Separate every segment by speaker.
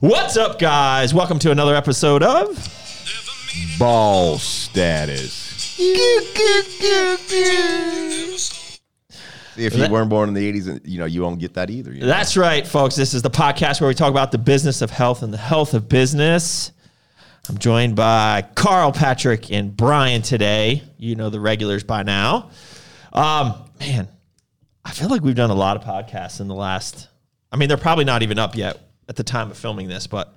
Speaker 1: What's up, guys? Welcome to another episode of
Speaker 2: Ball status. If you weren't born in the 80s, you know, you won't get that either. you know?
Speaker 1: That's right, folks. This is the podcast where we talk about the business of health and the health of business. I'm joined by Carl, Patrick, and Brian today. You know the regulars by now. Um, man, I feel like we've done a lot of podcasts in the last. I mean, they're probably not even up yet at the time of filming this, but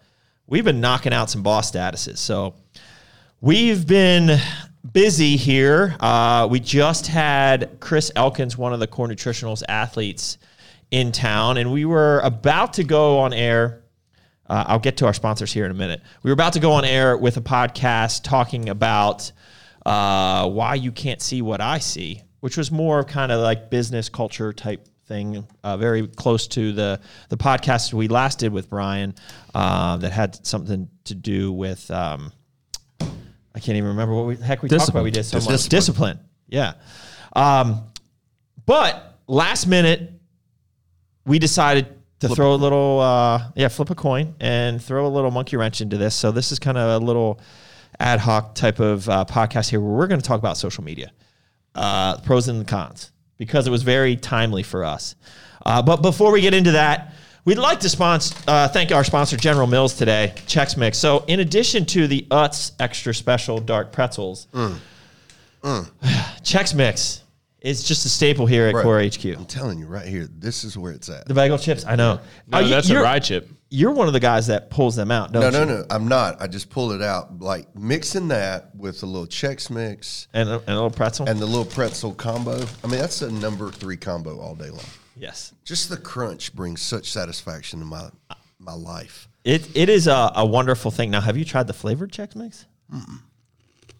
Speaker 1: we've been knocking out some boss statuses. So We've been busy here. Uh, we just had Chris Elkins, one of the Core Nutritionals athletes, in town, and we were about to go on air. Uh, I'll get to our sponsors here in a minute. We were about to go on air with a podcast talking about uh, why you can't see what I see, which was more of kind of like business culture type thing, uh, very close to the the podcast we last did with Brian uh, that had something to do with. Um, I can't even remember what we the heck we talked about. We did so much
Speaker 3: Discipline.
Speaker 1: discipline. Yeah. Um, but last minute, we decided to throw a little, uh, yeah, flip a coin and throw a little monkey wrench into this. So this is kind of a little ad hoc type of uh, podcast here where we're going to talk about social media, uh, pros and the cons, because it was very timely for us. Uh, but before we get into that, we'd like to sponsor, uh, thank our sponsor, General Mills, today, Chex Mix. So in addition to the Utz Extra Special Dark Pretzels, Chex Mix is just a staple here at
Speaker 3: Bro,
Speaker 1: Core HQ.
Speaker 3: I'm telling you right here, this is where it's at.
Speaker 1: The bagel chips, I know.
Speaker 4: No,
Speaker 1: you-
Speaker 4: that's a
Speaker 1: you're-
Speaker 4: rye chip.
Speaker 1: You're one of the guys that pulls them out, don't
Speaker 3: No,
Speaker 1: you?
Speaker 3: no, no. I'm not. I just pulled it out. Like mixing that with a little Chex Mix
Speaker 1: And a, and a little pretzel.
Speaker 3: and the little pretzel combo. I mean, that's a number three combo all day long.
Speaker 1: yes,
Speaker 3: Just the crunch brings such satisfaction to my my life.
Speaker 1: it it is a, a wonderful thing. Now, have you tried the flavored Chex Mix?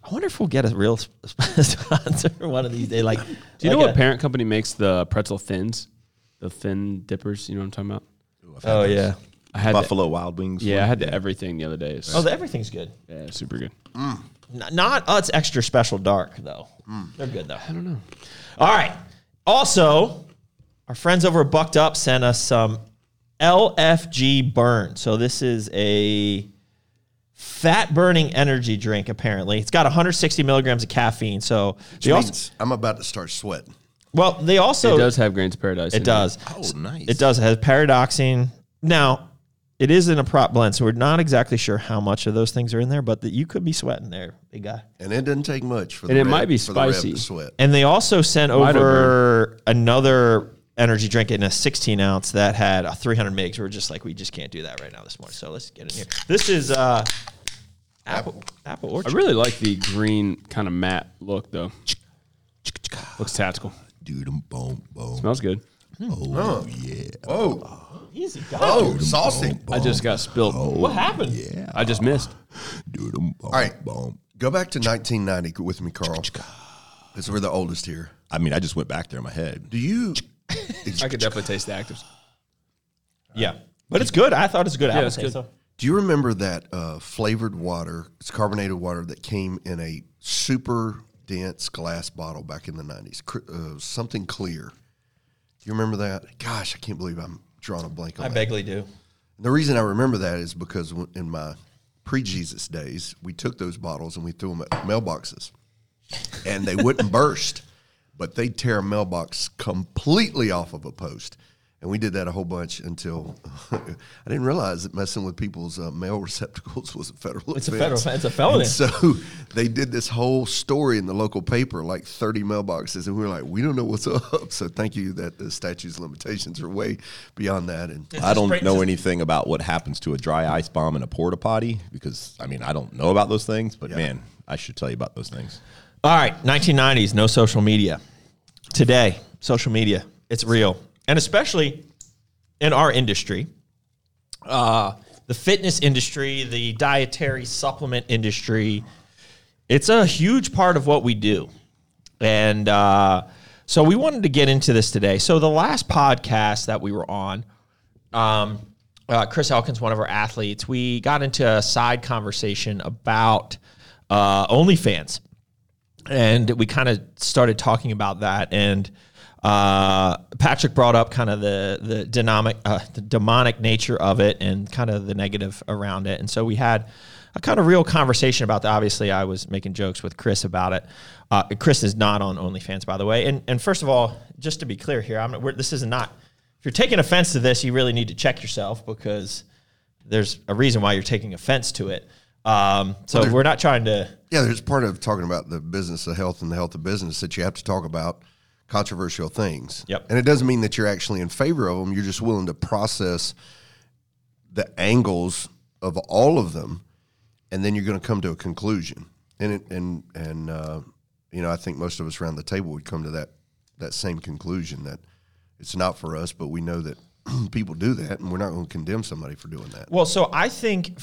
Speaker 1: I wonder if we'll get a real sp- sponsor one of these days. Like,
Speaker 4: Do you know what
Speaker 1: a-
Speaker 4: parent company makes the pretzel thins? The thin dippers. You know what I'm talking about?
Speaker 1: Oh yeah.
Speaker 4: I had the-
Speaker 2: Buffalo Wild Wings.
Speaker 4: yeah, I had the everything the other day. It's,
Speaker 1: Oh, the, everything's good.
Speaker 4: yeah, super good. Mm.
Speaker 1: N- not oh, Utz Extra Special Dark though. Mm. They're good though.
Speaker 4: I don't know.
Speaker 1: All right. Also, our friends over at Bucked Up sent us some LFG Burn. So this is a fat burning energy drink. Apparently, it's got 160 milligrams of caffeine. So
Speaker 3: Which
Speaker 1: they also,
Speaker 3: means I'm about to start sweating.
Speaker 1: well, they also
Speaker 4: it does have grains of paradise. in
Speaker 1: it does.
Speaker 2: Oh, nice.
Speaker 1: It does. It has paradoxine. Now, it is in a prop blend, so we're not exactly sure how much of those things are in there, but that you could be sweating there, big guy.
Speaker 3: And it doesn't take much for the
Speaker 4: And it
Speaker 3: rev-
Speaker 4: might be
Speaker 3: for the rev
Speaker 4: spicy.
Speaker 3: to sweat.
Speaker 1: And they also sent
Speaker 4: Might have
Speaker 1: over another energy drink in a 16 ounce that had a 300 mgs. We're just like, we just can't do that right now this morning. So let's get in here. This is uh, Apple Apple
Speaker 4: I really like the green kind of matte look though. Looks tactical.
Speaker 3: Dude, boom, boom.
Speaker 4: Smells good.
Speaker 3: Oh, yeah. Oh,
Speaker 1: Easy, guy.
Speaker 3: oh, saucy.
Speaker 4: I just got spilled.
Speaker 1: What happened?
Speaker 3: Yeah.
Speaker 4: I just missed.
Speaker 3: All right, boom. go back to 1990 with me, Carl. Because we're the oldest here.
Speaker 2: I mean, I just went back there in my head.
Speaker 3: Do you?
Speaker 4: I could definitely taste the actives.
Speaker 1: Yeah. But it's good. I thought it's a good. apple
Speaker 4: it's
Speaker 1: taste,
Speaker 4: good.
Speaker 1: so.
Speaker 3: Do you remember that uh, flavored water? It's carbonated water that came in a super dense glass bottle back in the nineties. Uh, something clear. Do you remember that? Gosh, I can't believe I'm drawing a blank on
Speaker 1: I
Speaker 3: that.
Speaker 1: vaguely do.
Speaker 3: The reason I remember that is because when- in my pre-Jesus days, we took those bottles and we threw them at mailboxes, and they wouldn't burst, but they'd tear a mailbox completely off of a post. And we did that a whole bunch until I didn't realize that messing with people's uh, mail receptacles was a federal
Speaker 1: It's a federal- it's a felony.
Speaker 3: And so they did this whole story in the local paper, like 30 mailboxes, and we were like, we don't know what's up. So thank you that the statute's limitations are way beyond that. And
Speaker 2: I don't
Speaker 1: break-
Speaker 2: know anything about what happens to a dry ice bomb in a porta potty because, I mean, I don't know about those things, but man, I should tell you about those things.
Speaker 1: All right, 1990s, no social media. Today, social media, it's real. And especially in our industry, uh, the fitness industry, the dietary supplement industry, it's a huge part of what we do. And uh, so we wanted to get into this today. So the last podcast that we were on, um, uh, Chris Elkins, one of our athletes, we got into a side conversation about uh, OnlyFans and we kind of started talking about that and Uh, Patrick brought up kind of the the dynamic, uh, the demonic nature of it, and kind of the negative around it. And so we had a kind of real conversation about that. Obviously, I was making jokes with Chris about it. Uh, Chris is not on OnlyFans, by the way. And and first of all, just to be clear here, I'm this is not. If you're taking offense to this, you really need to check yourself because there's a reason why you're taking offense to it. Um, so
Speaker 3: Well,
Speaker 1: we're not trying to.
Speaker 3: Yeah, there's part of talking about the business of health and the health of business that you have to talk about controversial things.
Speaker 1: Yep.
Speaker 3: And it doesn't mean that you're actually in favor of them. You're just willing to process the angles of all of them, and then you're going to come to a conclusion. And it, and and uh, you know, I think most of us around the table would come to that that same conclusion that it's not for us, but we know that people do that, and we're not going to condemn somebody for doing that.
Speaker 1: Well, so I think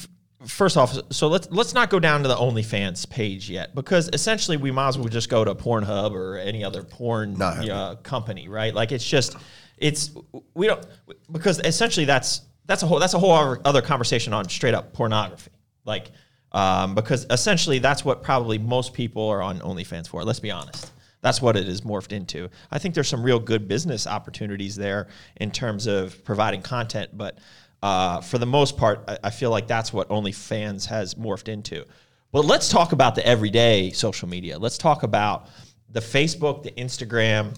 Speaker 1: first off, so let's let's not go down to the OnlyFans page yet because essentially we might as well just go to Pornhub or any other porn uh, company, right? Like it's just it's we don't because essentially that's that's a whole that's a whole other- other conversation on straight up pornography, like um, because essentially that's what probably most people are on OnlyFans for. Let's be honest. That's what it is morphed into. I think there's some real good business opportunities there in terms of providing content, but uh, for the most part, I, I feel like that's what OnlyFans has morphed into. But let's talk about the everyday social media. Let's talk about the Facebook, the Instagram,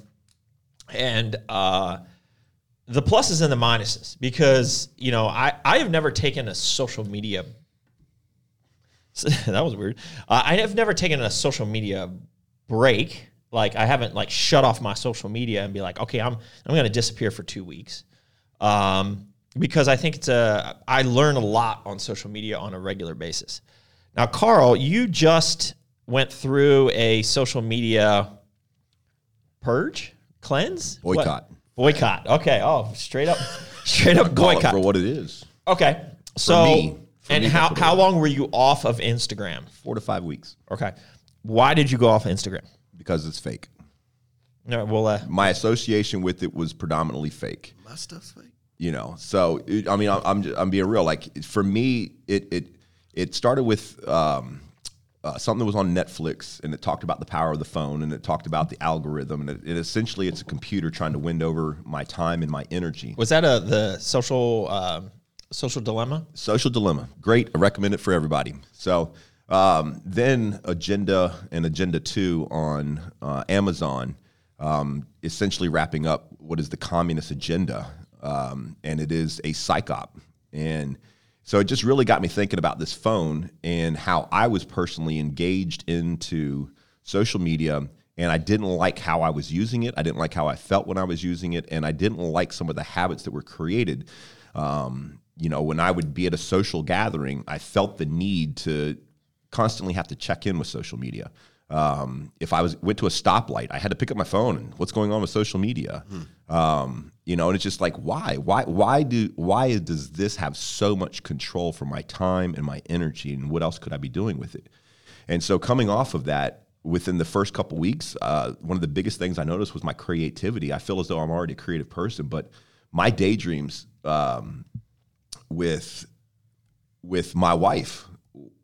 Speaker 1: and uh, the pluses and the minuses. Because you know, I I have never taken a social media. that was weird. Uh, I have never taken a social media break. Like I haven't like shut off my social media and be like, okay, I'm I'm going to disappear for two weeks, um, because I think it's a I learn a lot on social media on a regular basis. Now, Carl, you just went through a social media purge, cleanse, What?
Speaker 2: Boycott.
Speaker 1: boycott. Okay, oh, straight up, straight up boycott.
Speaker 2: for what it is.
Speaker 1: Okay, so
Speaker 2: me. For
Speaker 1: and
Speaker 2: me,
Speaker 1: how
Speaker 2: that's what it
Speaker 1: how
Speaker 2: is.
Speaker 1: long were you off of Instagram?
Speaker 2: Four to five weeks
Speaker 1: Okay, why did you go off Instagram?
Speaker 2: because it's fake.
Speaker 1: No, well, uh,
Speaker 2: My association with it was predominantly fake.
Speaker 3: My stuff's fake.
Speaker 2: You know so it, i mean I'm, I'm i'm being real like for me it it it started with um uh, something that was on Netflix, and it talked about the power of the phone, and it talked about the algorithm, and it, it essentially it's a computer trying to win over my time and my energy.
Speaker 1: was that a the social um, social dilemma?
Speaker 2: Social Dilemma, great. I recommend it for everybody. So um, then Agenda and Agenda Two on uh, Amazon, um, essentially wrapping up what is the communist agenda, um, and it is a psyop. And so it just really got me thinking about this phone and how I was personally engaged into social media. And I didn't like how I was using it. I didn't like how I felt when I was using it. And I didn't like some of the habits that were created. Um, you know, when I would be at a social gathering, I felt the need to constantly have to check in with social media. Um, if I was went to a stoplight, I had to pick up my phone and what's going on with social media. Um, you know, and it's just like why, why, why do, why does this have so much control for my time and my energy, and what else could I be doing with it? And so, coming off of that, within the first couple weeks, uh, one of the biggest things I noticed was my creativity. I feel as though I'm already a creative person, but my daydreams um, with with my wife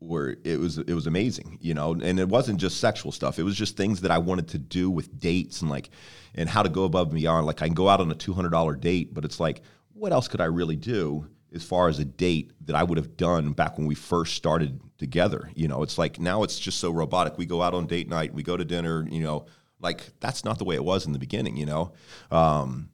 Speaker 2: were it was it was amazing you know? And it wasn't just sexual stuff. It was just things that i wanted to do with dates and like and how to go above and beyond. Like i can go out on a $200 date but it's like what else could i really do as far as a date that i would have done back when we first started together you know? It's like now it's just so robotic. We go out on date night we go to dinner you know? Like that's not the way it was in the beginning you know? Um,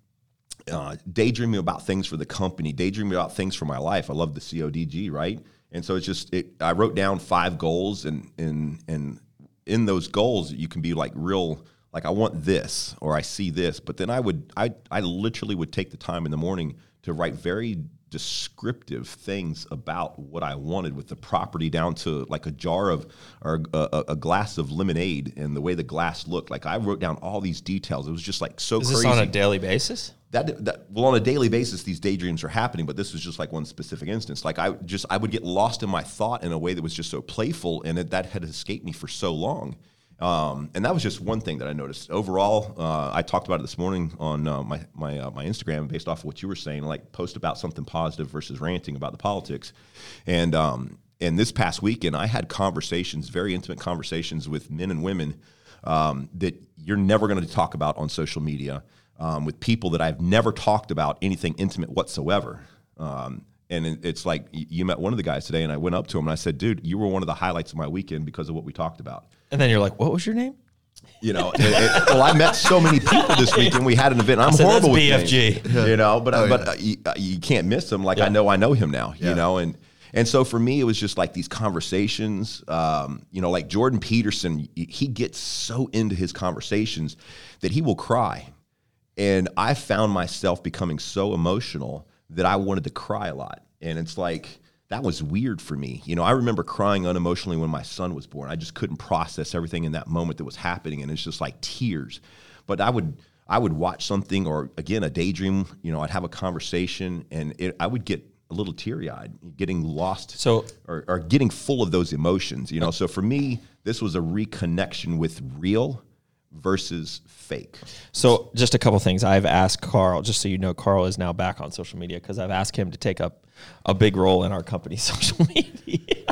Speaker 2: uh, daydreaming about things for the company, daydreaming about things for my life. I love the CODG, right? And so it's just it, I wrote down five goals, and and and in those goals you can be like real, like I want this or I see this. But then I would I I literally would take the time in the morning to write very descriptive things about what I wanted with the property down to like a jar of or a, a, a glass of lemonade and the way the glass looked. Like I wrote down all these details. It was just like so
Speaker 1: Is
Speaker 2: crazy
Speaker 1: this on a daily basis?
Speaker 2: that, that well on a daily basis these daydreams are happening but this was just like one specific instance like i just i would get lost in my thought in a way that was just so playful and it, that had escaped me for so long um, and that was just one thing that i noticed overall uh, i talked about it this morning on uh, my my, uh, my instagram based off of what you were saying like post about something positive versus ranting about the politics and um, and this past weekend i had conversations very intimate conversations with men and women um, that you're never going to talk about on social media um, with people that I've never talked about anything intimate whatsoever. Um, and it's like you met one of the guys today, and I went up to him and I said, "Dude, you were one of the highlights of my weekend because of what we talked about."
Speaker 1: And then you're like, what was your name?
Speaker 2: You know, it- it- well, I met so many people this weekend. We had an event. I'm
Speaker 1: said,
Speaker 2: horrible with
Speaker 1: "That's
Speaker 2: names,
Speaker 1: BFG."
Speaker 2: you know, but
Speaker 3: Oh,
Speaker 2: but
Speaker 3: yeah.
Speaker 2: uh, you, uh, you can't miss them. Like
Speaker 1: Yeah.
Speaker 2: I know I know him now.
Speaker 3: Yeah.
Speaker 2: You know, and and so for me, it was just like these conversations. Um, you know, like Jordan Peterson, he- he gets so into his conversations that he will cry, and I found myself becoming so emotional that I wanted to cry a lot, and it's like. That was weird for me. You know, I remember crying unemotionally when my son was born. I just couldn't process everything in that moment that was happening and it's just like tears. But I would I would watch something or again a daydream, you know, I'd have a conversation and it, I would get a little teary-eyed, getting lost
Speaker 1: So-
Speaker 2: or, or getting full of those emotions, you know. So for me, this was a reconnection with real versus fake.
Speaker 1: So, just a couple things. I've asked Carl, just so you know, Carl is now back on social media because I've asked him to take up a big role in our company's social media.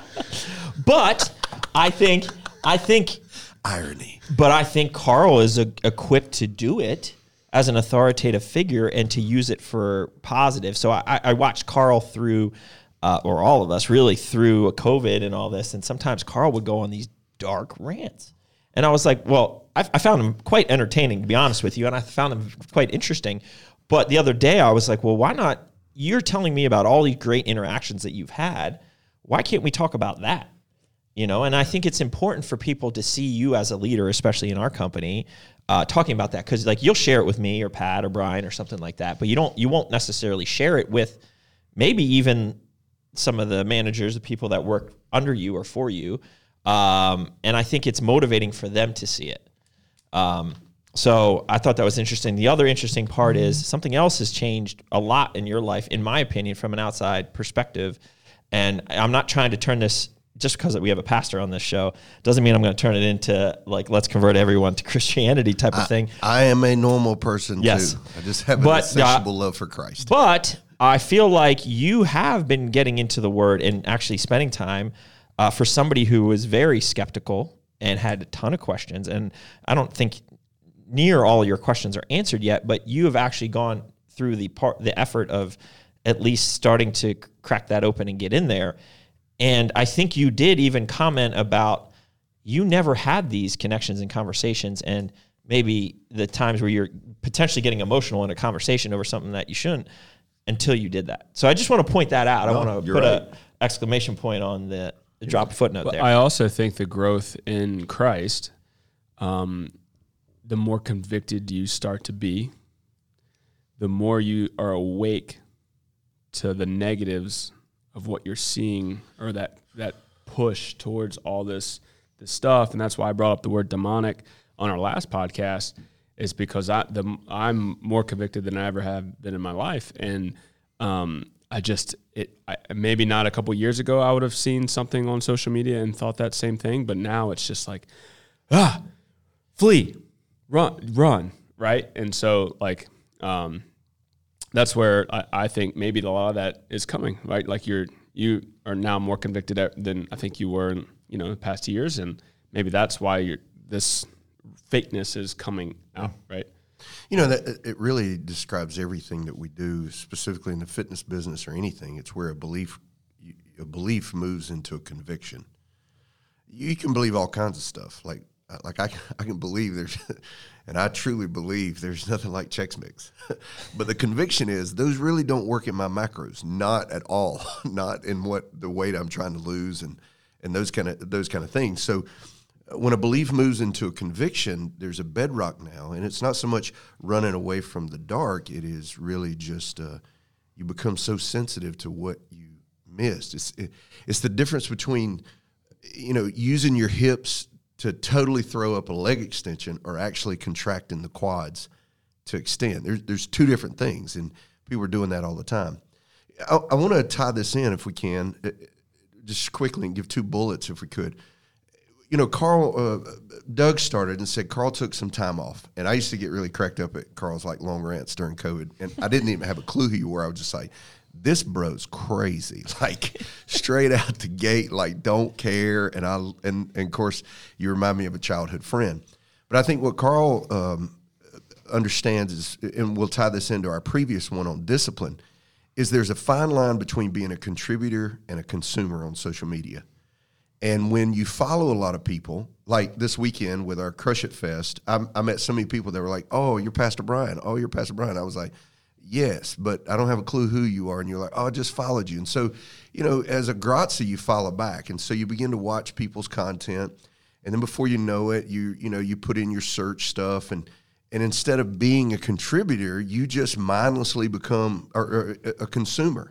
Speaker 1: but I think, I think,
Speaker 3: Irony.
Speaker 1: but I think Carl is a, equipped to do it as an authoritative figure and to use it for positive. So I, I watched Carl through, uh, or all of us really through COVID and all this, and sometimes Carl would go on these dark rants. And I was like, well, I, I found him quite entertaining, to be honest with you, and I found him quite interesting. But the other day, I was like, well, why not? You're telling me about all these great interactions that you've had. Why can't we talk about that? You know, and I think it's important for people to see you as a leader, especially in our company, uh, talking about that because like you'll share it with me or Pat or Brian or something like that, but you don't, you won't necessarily share it with maybe even some of the managers, the people that work under you or for you. Um, and I think it's motivating for them to see it. Um, so I thought that was interesting. The other interesting part is something else has changed a lot in your life, in my opinion, from an outside perspective. And I'm not trying to turn this just because we have a pastor on this show doesn't mean I'm going to turn it into like let's convert everyone to Christianity type of thing.
Speaker 3: I am a normal person
Speaker 1: Yes.
Speaker 3: too. I just have an
Speaker 1: But, uh,
Speaker 3: love for Christ.
Speaker 1: But I feel like you have been getting into the word and actually spending time uh, for somebody who was very skeptical and had a ton of questions. And I don't think near all your questions are answered yet, but you have actually gone through the part, the effort of at least starting to crack that open and get in there. And I think you did even comment about you never had these connections and conversations and maybe the times where you're potentially getting emotional in a conversation over something that you shouldn't until you did that. So I just want to point that out. I want to put
Speaker 2: right.
Speaker 1: a exclamation point on the drop a footnote there.
Speaker 4: I also think the growth in Christ, um, the more convicted you start to be, the more you are awake to the negatives of what you're seeing or that that push towards all this this stuff and that's why I brought up the word demonic on our last podcast is because I the I'm more convicted than I ever have been in my life and um I just it I, maybe not a couple years ago I would have seen something on social media and thought that same thing but now it's just like ah flee run run right and so like um that's where I, I think maybe a lot of that is coming, right? Like you're you are now more convicted than I think you were in you know the past years, and maybe that's why you're this fakeness is coming out, right?
Speaker 3: You know that it really describes everything that we do, specifically in the fitness business or anything. It's where a belief, a belief moves into a conviction. You can believe all kinds of stuff, like uh, like I, I can believe there's, and I truly believe there's nothing like Chex Mix, but the conviction is those really don't work in my macros, not at all, not in what the weight I'm trying to lose and and those kind of those kind of things. So when a belief moves into a conviction, there's a bedrock now, and it's not so much running away from the dark. It is really just uh, you become so sensitive to what you missed. It's it, it's the difference between you know using your hips to totally throw up a leg extension or actually contracting the quads to extend. There's there's two different things, and people are doing that all the time. I, I want to tie this in if we can, uh, just quickly and give two bullets if we could you know, Carl, uh, Doug started and said Carl took some time off, and I used to get really cracked up at Carl's like long rants during COVID, and I didn't even have a clue who you were. I was just like, "This bro's crazy," like straight out the gate, like don't care. And I and and of course, you remind me of a childhood friend. But I think what Carl, um, understands is, and we'll tie this into our previous one on discipline, is there's a fine line between being a contributor and a consumer on social media. And when you follow a lot of people, like this weekend with our Crush It Fest, I, I met so many people that were like, "Oh, you're Pastor Brian. Oh, you're Pastor Brian." I was like, "Yes, but I don't have a clue who you are." And you're like, "Oh, I just followed you." And so, you know, as a Grazie, you follow back, and so you begin to watch people's content, and then before you know it, you you know you put in your search stuff, and and instead of being a contributor, you just mindlessly become or, or a consumer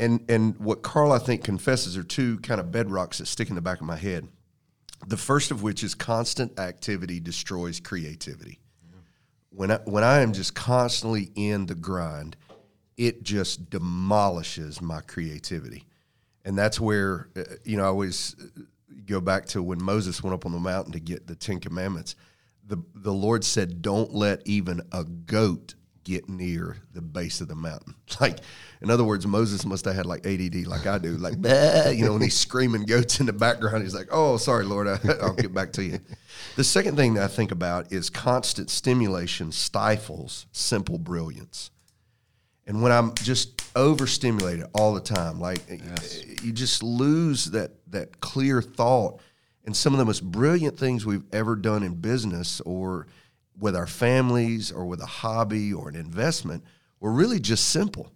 Speaker 3: and and what Carl I think confesses are two kind of bedrocks that stick in the back of my head. The first of which is constant activity destroys creativity. When I when I am just constantly in the grind, it just demolishes my creativity, and that's where uh, you know I always uh, go back to when Moses went up on the mountain to get the Ten Commandments. The the Lord said, "Don't let even a goat get near the base of the mountain. Like, in other words, Moses must have had like ADD, like I do. Like, you know, when he's screaming goats in the background, he's like, "Oh, sorry, Lord, I, will get back to you." The second thing that I think about is constant stimulation stifles simple brilliance. And when I'm just overstimulated all the time, like eh, yes. Eh, you just lose that that clear thought. And some of the most brilliant things we've ever done in business or with our families or with a hobby or an investment were really just simple.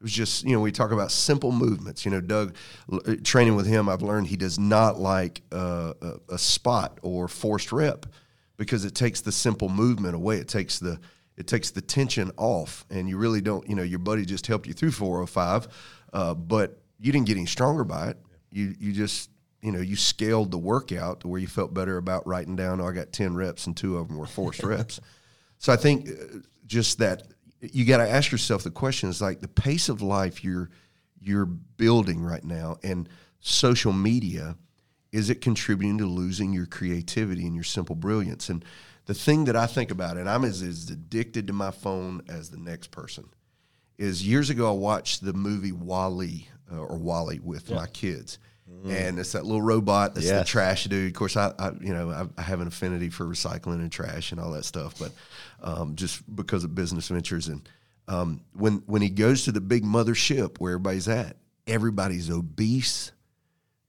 Speaker 3: It was just, you know, we talk about simple movements. You know, Doug, uh, training with him, I've learned he does not like uh, a, a, spot or forced rep because it takes the simple movement away. It takes the it takes the tension off, and you really don't. You know, your buddy just helped you through 405, uh, but you didn't get any stronger by it. You you just you know, you scaled the workout to where you felt better about writing down, oh, I got 10 reps and two of them were forced reps. So I think uh, just that you got to ask yourself the question is like the pace of life you're you're building right now and social media is it contributing to losing your creativity and your simple brilliance and the thing that I think about and I'm as, as addicted to my phone as the next person is years ago I watched the movie WALL-E uh, or WALL-E with yeah. my kids Mm. And it's that little robot that's yes. the trash dude. Of course, I, I you know I, I, have an affinity for recycling and trash and all that stuff, but um, just because of business ventures and um, when when he goes to the big mothership where everybody's at, everybody's obese,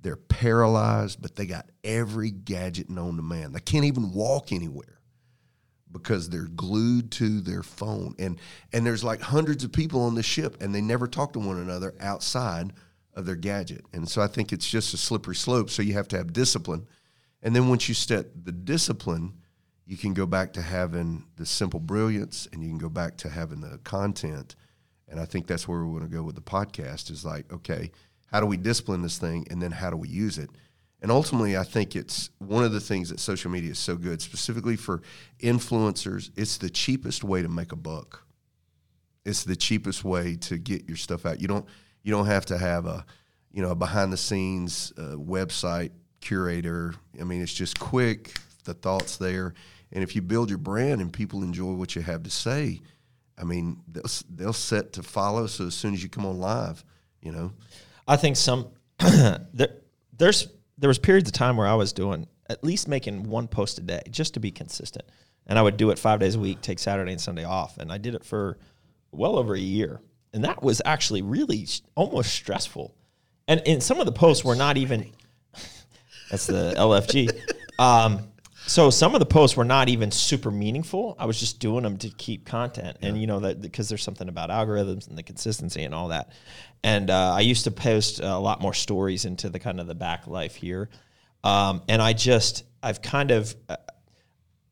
Speaker 3: they're paralyzed, but they got every gadget known to man. They can't even walk anywhere because they're glued to their phone. And and there's like hundreds of people on the ship, and they never talk to one another outside of their gadget. And so I think it's just a slippery slope. So you have to have discipline. And then once you set the discipline, you can go back to having the simple brilliance and you can go back to having the content. And I think that's where we want to go with the podcast is like, okay, how do we discipline this thing and then how do we use it? And ultimately, I think it's one of the things that social media is so good, specifically for influencers. It's the cheapest way to make a buck. It's the cheapest way to get your stuff out. You don't you don't have to have a you know a behind the scenes uh, website curator. I mean, it's just quick. The thoughts there, and if you build your brand and people enjoy what you have to say, I mean, they'll they'll set to follow. So as soon as you come on live, you know,
Speaker 1: I think some there there's there was periods of time where I was doing at least making one post a day just to be consistent, and I would do it five days a week, take Saturday and Sunday off, and I did it for well over a year and that was actually really almost stressful. And in some of the posts were not even. that's the LFG. Um, so some of the posts were not even super meaningful. I was just doing them to keep content, yeah. and you know that because there's something about algorithms and the consistency and all that. And uh, I used to post a lot more stories into the kind of the back life here, um, and I just I've kind of. Uh,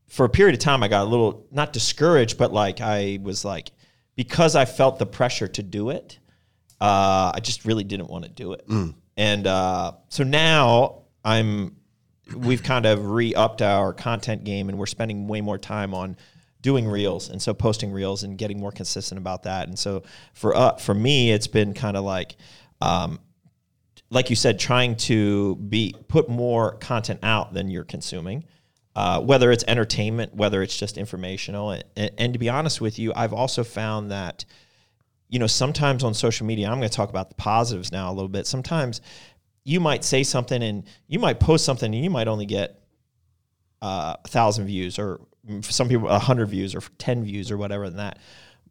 Speaker 1: for a period of time, I got a little not discouraged, but like I was like, because I felt the pressure to do it, uh, I just really didn't want to do it. Mm. And uh, so now I'm, we've kind of re upped our content game and we're spending way more time on doing reels and so posting reels and getting more consistent about that. And so for uh, for me, it's been kind of like, um, like you said, trying to be put more content out than you're consuming. Uh, whether it's entertainment, whether it's just informational. And, and, to be honest with you, I've also found that, you know, sometimes on social media, I'm going to talk about the positives now a little bit. Sometimes you might say something and you might post something and you might only get uh, a thousand views or some people, a 100 views or 10 views or whatever than that.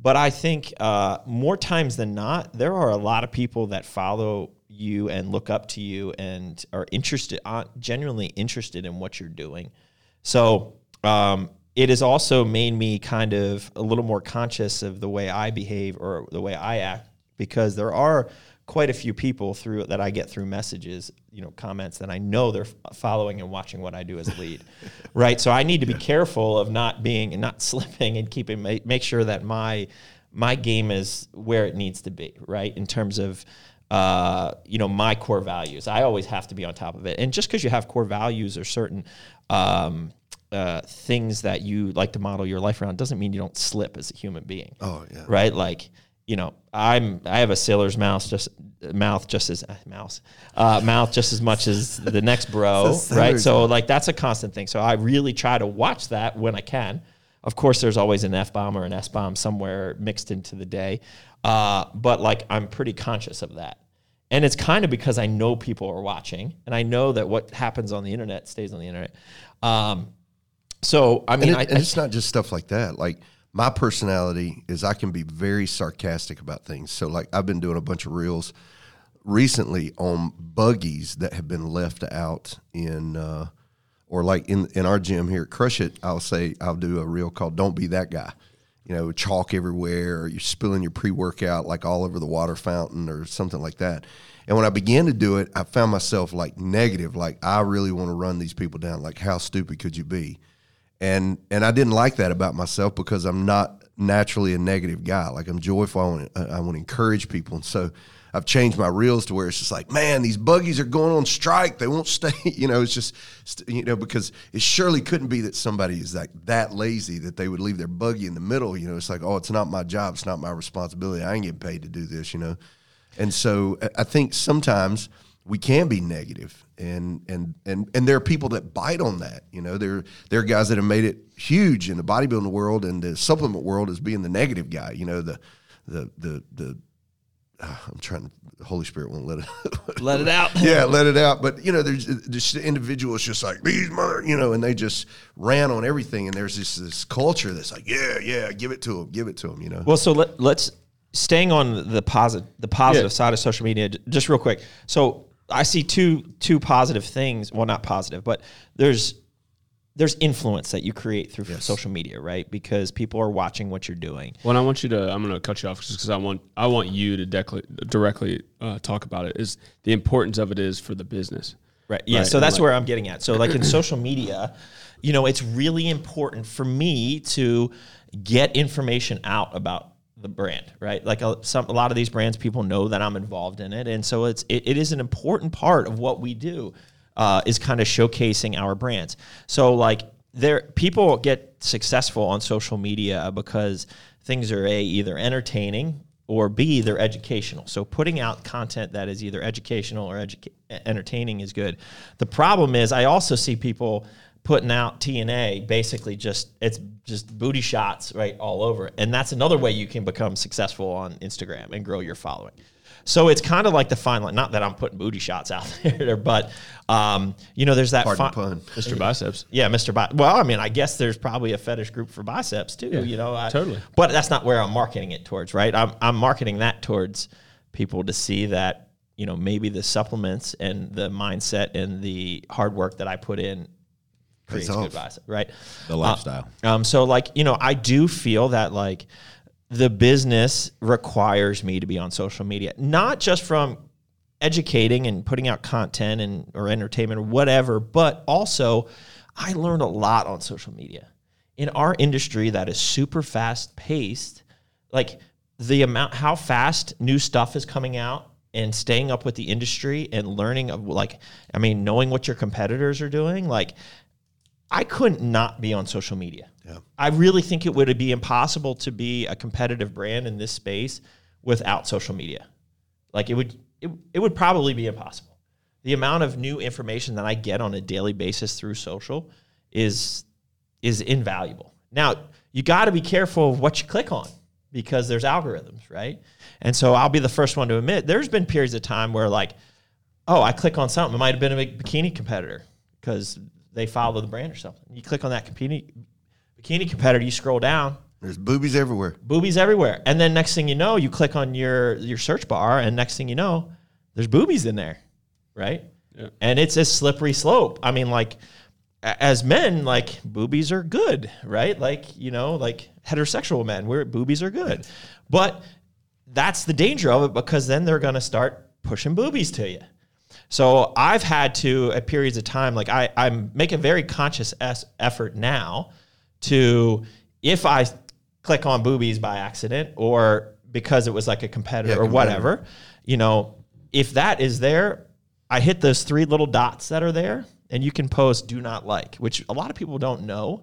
Speaker 1: But I think uh, more times than not, there are a lot of people that follow you and look up to you and are interested, uh, genuinely interested in what you're doing. So um, it has also made me kind of a little more conscious of the way I behave or the way I act because there are quite a few people through that I get through messages, you know, comments that I know they're following and watching what I do as a lead, right? So I need to be careful of not being and not slipping and keeping make sure that my my game is where it needs to be, right? In terms of uh, you know my core values, I always have to be on top of it. And just because you have core values or certain um, uh, things that you like to model your life around doesn't mean you don't slip as a human being.
Speaker 3: Oh yeah.
Speaker 1: Right. Like you know, I'm I have a sailor's mouth just mouth just as uh, mouse uh, mouth just as much as the next bro, right? So like that's a constant thing. So I really try to watch that when I can. Of course, there's always an f bomb or an s bomb somewhere mixed into the day, uh, but like I'm pretty conscious of that. And it's kind of because I know people are watching, and I know that what happens on the internet stays on the internet. Um, so I mean,
Speaker 3: and, it,
Speaker 1: I,
Speaker 3: and it's not just stuff like that. Like my personality is I can be very sarcastic about things. So like I've been doing a bunch of reels recently on buggies that have been left out in uh, or like in in our gym here at Crush It, I'll say I'll do a reel called "Don't Be That Guy." You know, chalk everywhere, or you're spilling your pre workout like all over the water fountain, or something like that. And when I began to do it, I found myself like negative, like I really want to run these people down. Like, how stupid could you be? and and I didn't like that about myself because I'm not naturally a negative guy. Like I'm joyful. I want to, I want to encourage people, and so I've changed my reels to where it's just like, man, these buggies are going on strike. They won't stay. You know, it's just you know because it surely couldn't be that somebody is like that lazy that they would leave their buggy in the middle. You know, it's like, oh, it's not my job. It's not my responsibility. I ain't getting paid to do this. You know, and so I think sometimes we can be negative and and and and there are people that bite on that you know there there are guys that have made it huge in the bodybuilding world and the supplement world as being the negative guy you know the the the the Ah, I'm trying to. The Holy Spirit won't let it.
Speaker 1: let it out.
Speaker 3: yeah, let it out. But you know, there's this individual is just like these mother, you know, and they just ran on everything. And there's this this culture that's like, yeah, yeah, give it to them, give it to them. You know.
Speaker 1: Well, so let, let's staying on the positive the positive yeah. side of social media. Just real quick. So I see two two positive things. Well, not positive, but there's there's influence that you create through yes. social media, right? Because people are watching what you're doing.
Speaker 4: Well, I want you to. I'm going to cut you off just because I want I want you to directly uh, talk about it. Is the importance of it is for the business,
Speaker 1: right? Yeah. Right? So that's like, where I'm getting at. So like in social media, you know, it's really important for me to get information out about the brand, right? Like a, some, a lot of these brands, people know that I'm involved in it, and so it's it, it is an important part of what we do, uh, is kind of showcasing our brands. So like there, people get successful on social media because things are a either entertaining or b they're educational. So putting out content that is either educational or educa- entertaining is good. The problem is I also see people putting out TNA basically just it's just booty shots right all over. And that's another way you can become successful on Instagram and grow your following. So it's kind of like the fine line. Not that I'm putting booty shots out there, but um, you know, there's that
Speaker 3: fi- pun.
Speaker 4: Mr. Biceps.
Speaker 1: Yeah, Mr. Bi- well, I mean, I guess there's probably a fetish group for biceps too. Yeah, you know, I,
Speaker 4: totally.
Speaker 1: But that's not where I'm marketing it towards, right? I'm I'm marketing that towards people to see that you know maybe the supplements and the mindset and the hard work that I put in creates good bicep, right?
Speaker 2: The lifestyle.
Speaker 1: Uh, um, so like you know, I do feel that like the business requires me to be on social media, not just from educating and putting out content and or entertainment or whatever, but also I learned a lot on social media. In our industry that is super fast paced, like the amount how fast new stuff is coming out and staying up with the industry and learning of like I mean knowing what your competitors are doing like I couldn't not be on social media. Yeah. I really think it would be impossible to be a competitive brand in this space without social media. Like it would it, it would probably be impossible. The amount of new information that I get on a daily basis through social is is invaluable. Now, you got to be careful of what you click on because there's algorithms, right? And so I'll be the first one to admit there's been periods of time where like oh, I click on something, it might have been a bikini competitor because they follow the brand or something. You click on that bikini, bikini competitor, you scroll down,
Speaker 3: There's boobies everywhere.
Speaker 1: boobies everywhere. And then next thing you know, you click on your your search bar, and next thing you know, there's boobies in there, right?
Speaker 4: Yeah.
Speaker 1: And it's a slippery slope. I mean, like as men, like boobies are good, right? Like you know, like heterosexual men, where boobies are good, but that's the danger of it because then they're gonna start pushing boobies to you. So I've had to at periods of time, like I, I make a very conscious es- effort now to if I click on boobies by accident or because it was like a competitor
Speaker 3: Yeah,
Speaker 1: or
Speaker 3: competitor.
Speaker 1: whatever, you know, if that is there, I hit those three little dots that are there and you can post do not like, which a lot of people don't know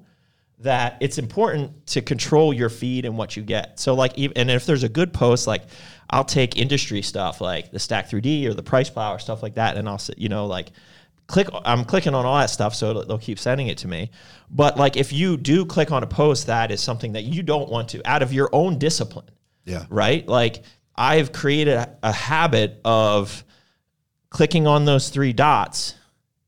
Speaker 1: that it's important to control your feed and what you get. So like even and if there's a good post like I'll take industry stuff like the Stack 3D or the PricePlow or stuff like that and I'll you know like click I'm clicking on all that stuff so they'll keep sending it to me. But like if you do click on a post that is something that you don't want to out of your own discipline
Speaker 3: Yeah.
Speaker 1: right? Like I've created a, a habit of clicking on those three dots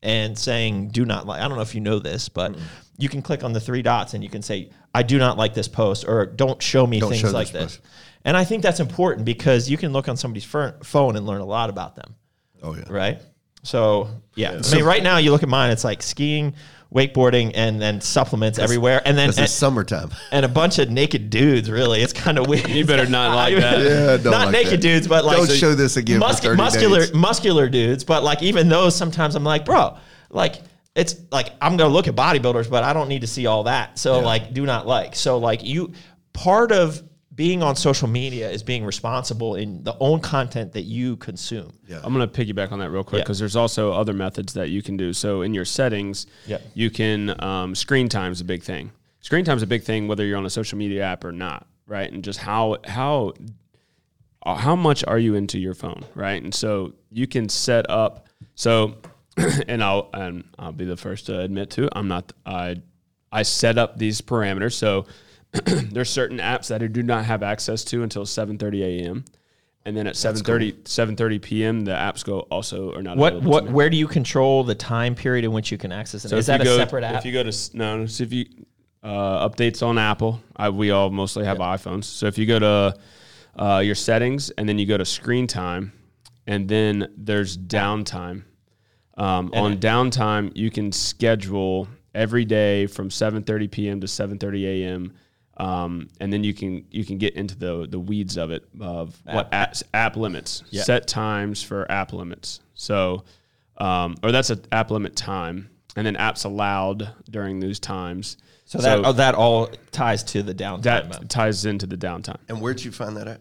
Speaker 1: and saying do not like. I don't know if you know this, but mm-hmm. You can click on the three dots and you can say I do not like this post or don't show me
Speaker 3: Don't
Speaker 1: things
Speaker 3: show
Speaker 1: like
Speaker 3: this
Speaker 1: this. And I think that's important because you can look on somebody's phone phone and learn a lot about them,
Speaker 3: Oh yeah.
Speaker 1: right? So yeah, I mean, right now you look at mine, it's like skiing, wakeboarding, and then supplements everywhere, and then
Speaker 3: This
Speaker 1: and,
Speaker 3: is summertime.
Speaker 1: and a bunch of naked dudes. Really, it's kind of weird.
Speaker 4: You better not like that.
Speaker 3: Yeah, don't
Speaker 1: not
Speaker 3: like
Speaker 1: naked
Speaker 3: that.
Speaker 1: dudes, but like
Speaker 3: Don't show this again for
Speaker 1: muscular,
Speaker 3: days.
Speaker 1: muscular dudes. But like even those, sometimes I'm like, bro, like it's like I'm gonna look at bodybuilders, but I don't need to see all that. So like, do not like. So like you, part of being on social media is being responsible in the own content that you consume.
Speaker 3: Yeah.
Speaker 4: I'm going to piggyback on that real quick
Speaker 1: Yeah.
Speaker 4: because there's also other methods that you can do. So in your settings,
Speaker 1: Yeah.
Speaker 4: you can um, screen time is a big thing. Screen time is a big thing whether you're on a social media app or not, right? And just how how uh, how much are you into your phone, right? And so you can set up so and I'll and I'll be the first to admit to I'm not I I set up these parameters so there's certain apps that I do not have access to until 7:30 a.m. And then at 7:30 7:30 p.m. the apps go also are not
Speaker 1: What what where do you control the time period in which you can access it?
Speaker 4: So
Speaker 1: is that a
Speaker 4: go-
Speaker 1: separate app?
Speaker 4: If you go to no, so if you uh, updates on Apple, I, we all mostly have iPhones. So if you go to uh, your settings and then you go to screen time, and then there's downtime. Um, on downtime, you can schedule every day from 7:30 p.m. to 7:30 a.m. Um, and then you can you can get into the the weeds of it of what apps, app limits, set times for app limits. So, um, or that's an app limit time, and then apps allowed during those times.
Speaker 1: so that oh, that all ties to the downtime.
Speaker 4: that
Speaker 1: mode.
Speaker 4: ties into the downtime.
Speaker 3: And where'd you find that at?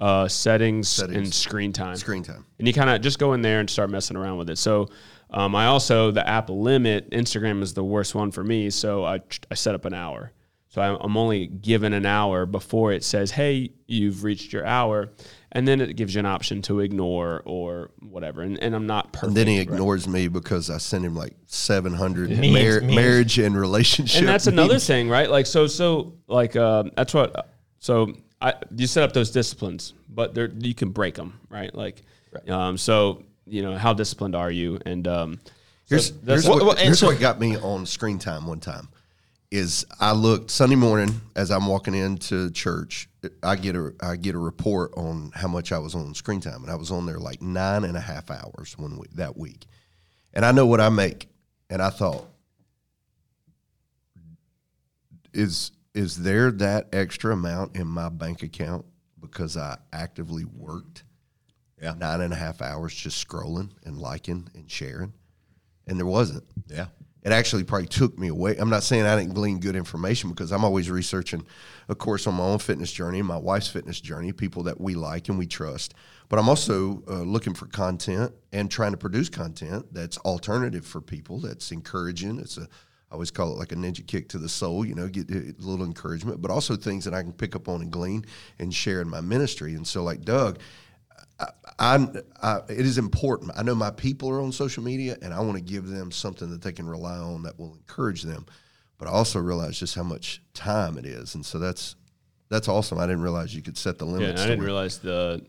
Speaker 4: Uh, settings, and
Speaker 3: Settings.
Speaker 4: screen time.
Speaker 3: Screen time.
Speaker 4: and you kind of just go in there and start messing around with it. So um, I also the app limit Instagram is the worst one for me. So I I set up an hour. So I'm, I'm only given an hour before it says, "Hey, you've reached your hour," and then it gives you an option to ignore or whatever. And, and I'm not perfect.
Speaker 3: And then he
Speaker 4: right?
Speaker 3: ignores me because I sent him like 700
Speaker 1: Memes,
Speaker 3: mar-
Speaker 1: memes.
Speaker 3: marriage and relationship.
Speaker 4: and that's another thing, right? Like so, so like uh, that's what. So I you set up those disciplines, but they're you can break them, right? Like, um, so you know how disciplined are you? And um,
Speaker 3: Here's,
Speaker 4: that's
Speaker 3: here's,
Speaker 1: Well,
Speaker 3: what, here's
Speaker 1: so-
Speaker 3: what got me on screen time one time is I looked Sunday morning as I'm walking into church. I get a I get a report on how much I was on screen time, and I was on there like nine and a half hours one week that week. And I know what I make, and I thought, is is there that extra amount in my bank account because I actively worked
Speaker 2: Yeah.
Speaker 3: nine and a half hours just scrolling and liking and sharing? And there wasn't
Speaker 2: Yeah.
Speaker 3: it actually probably took me away. I'm not saying I didn't glean good information because I'm always researching, of course, on my own fitness journey, my wife's fitness journey, people that we like and we trust. But I'm also uh, looking for content and trying to produce content that's alternative for people, that's encouraging. It's a, I always call it like a ninja kick to the soul, you know, get a little encouragement, but also things that I can pick up on and glean and share in my ministry. And so, like Doug, I, I, it is important. I know my people are on social media, and I want to give them something that they can rely on that will encourage them. But I also realize just how much time it is, and so that's that's awesome. I didn't realize you could set the
Speaker 4: Yeah,
Speaker 3: limits.
Speaker 4: and I didn't
Speaker 3: where-
Speaker 4: realize the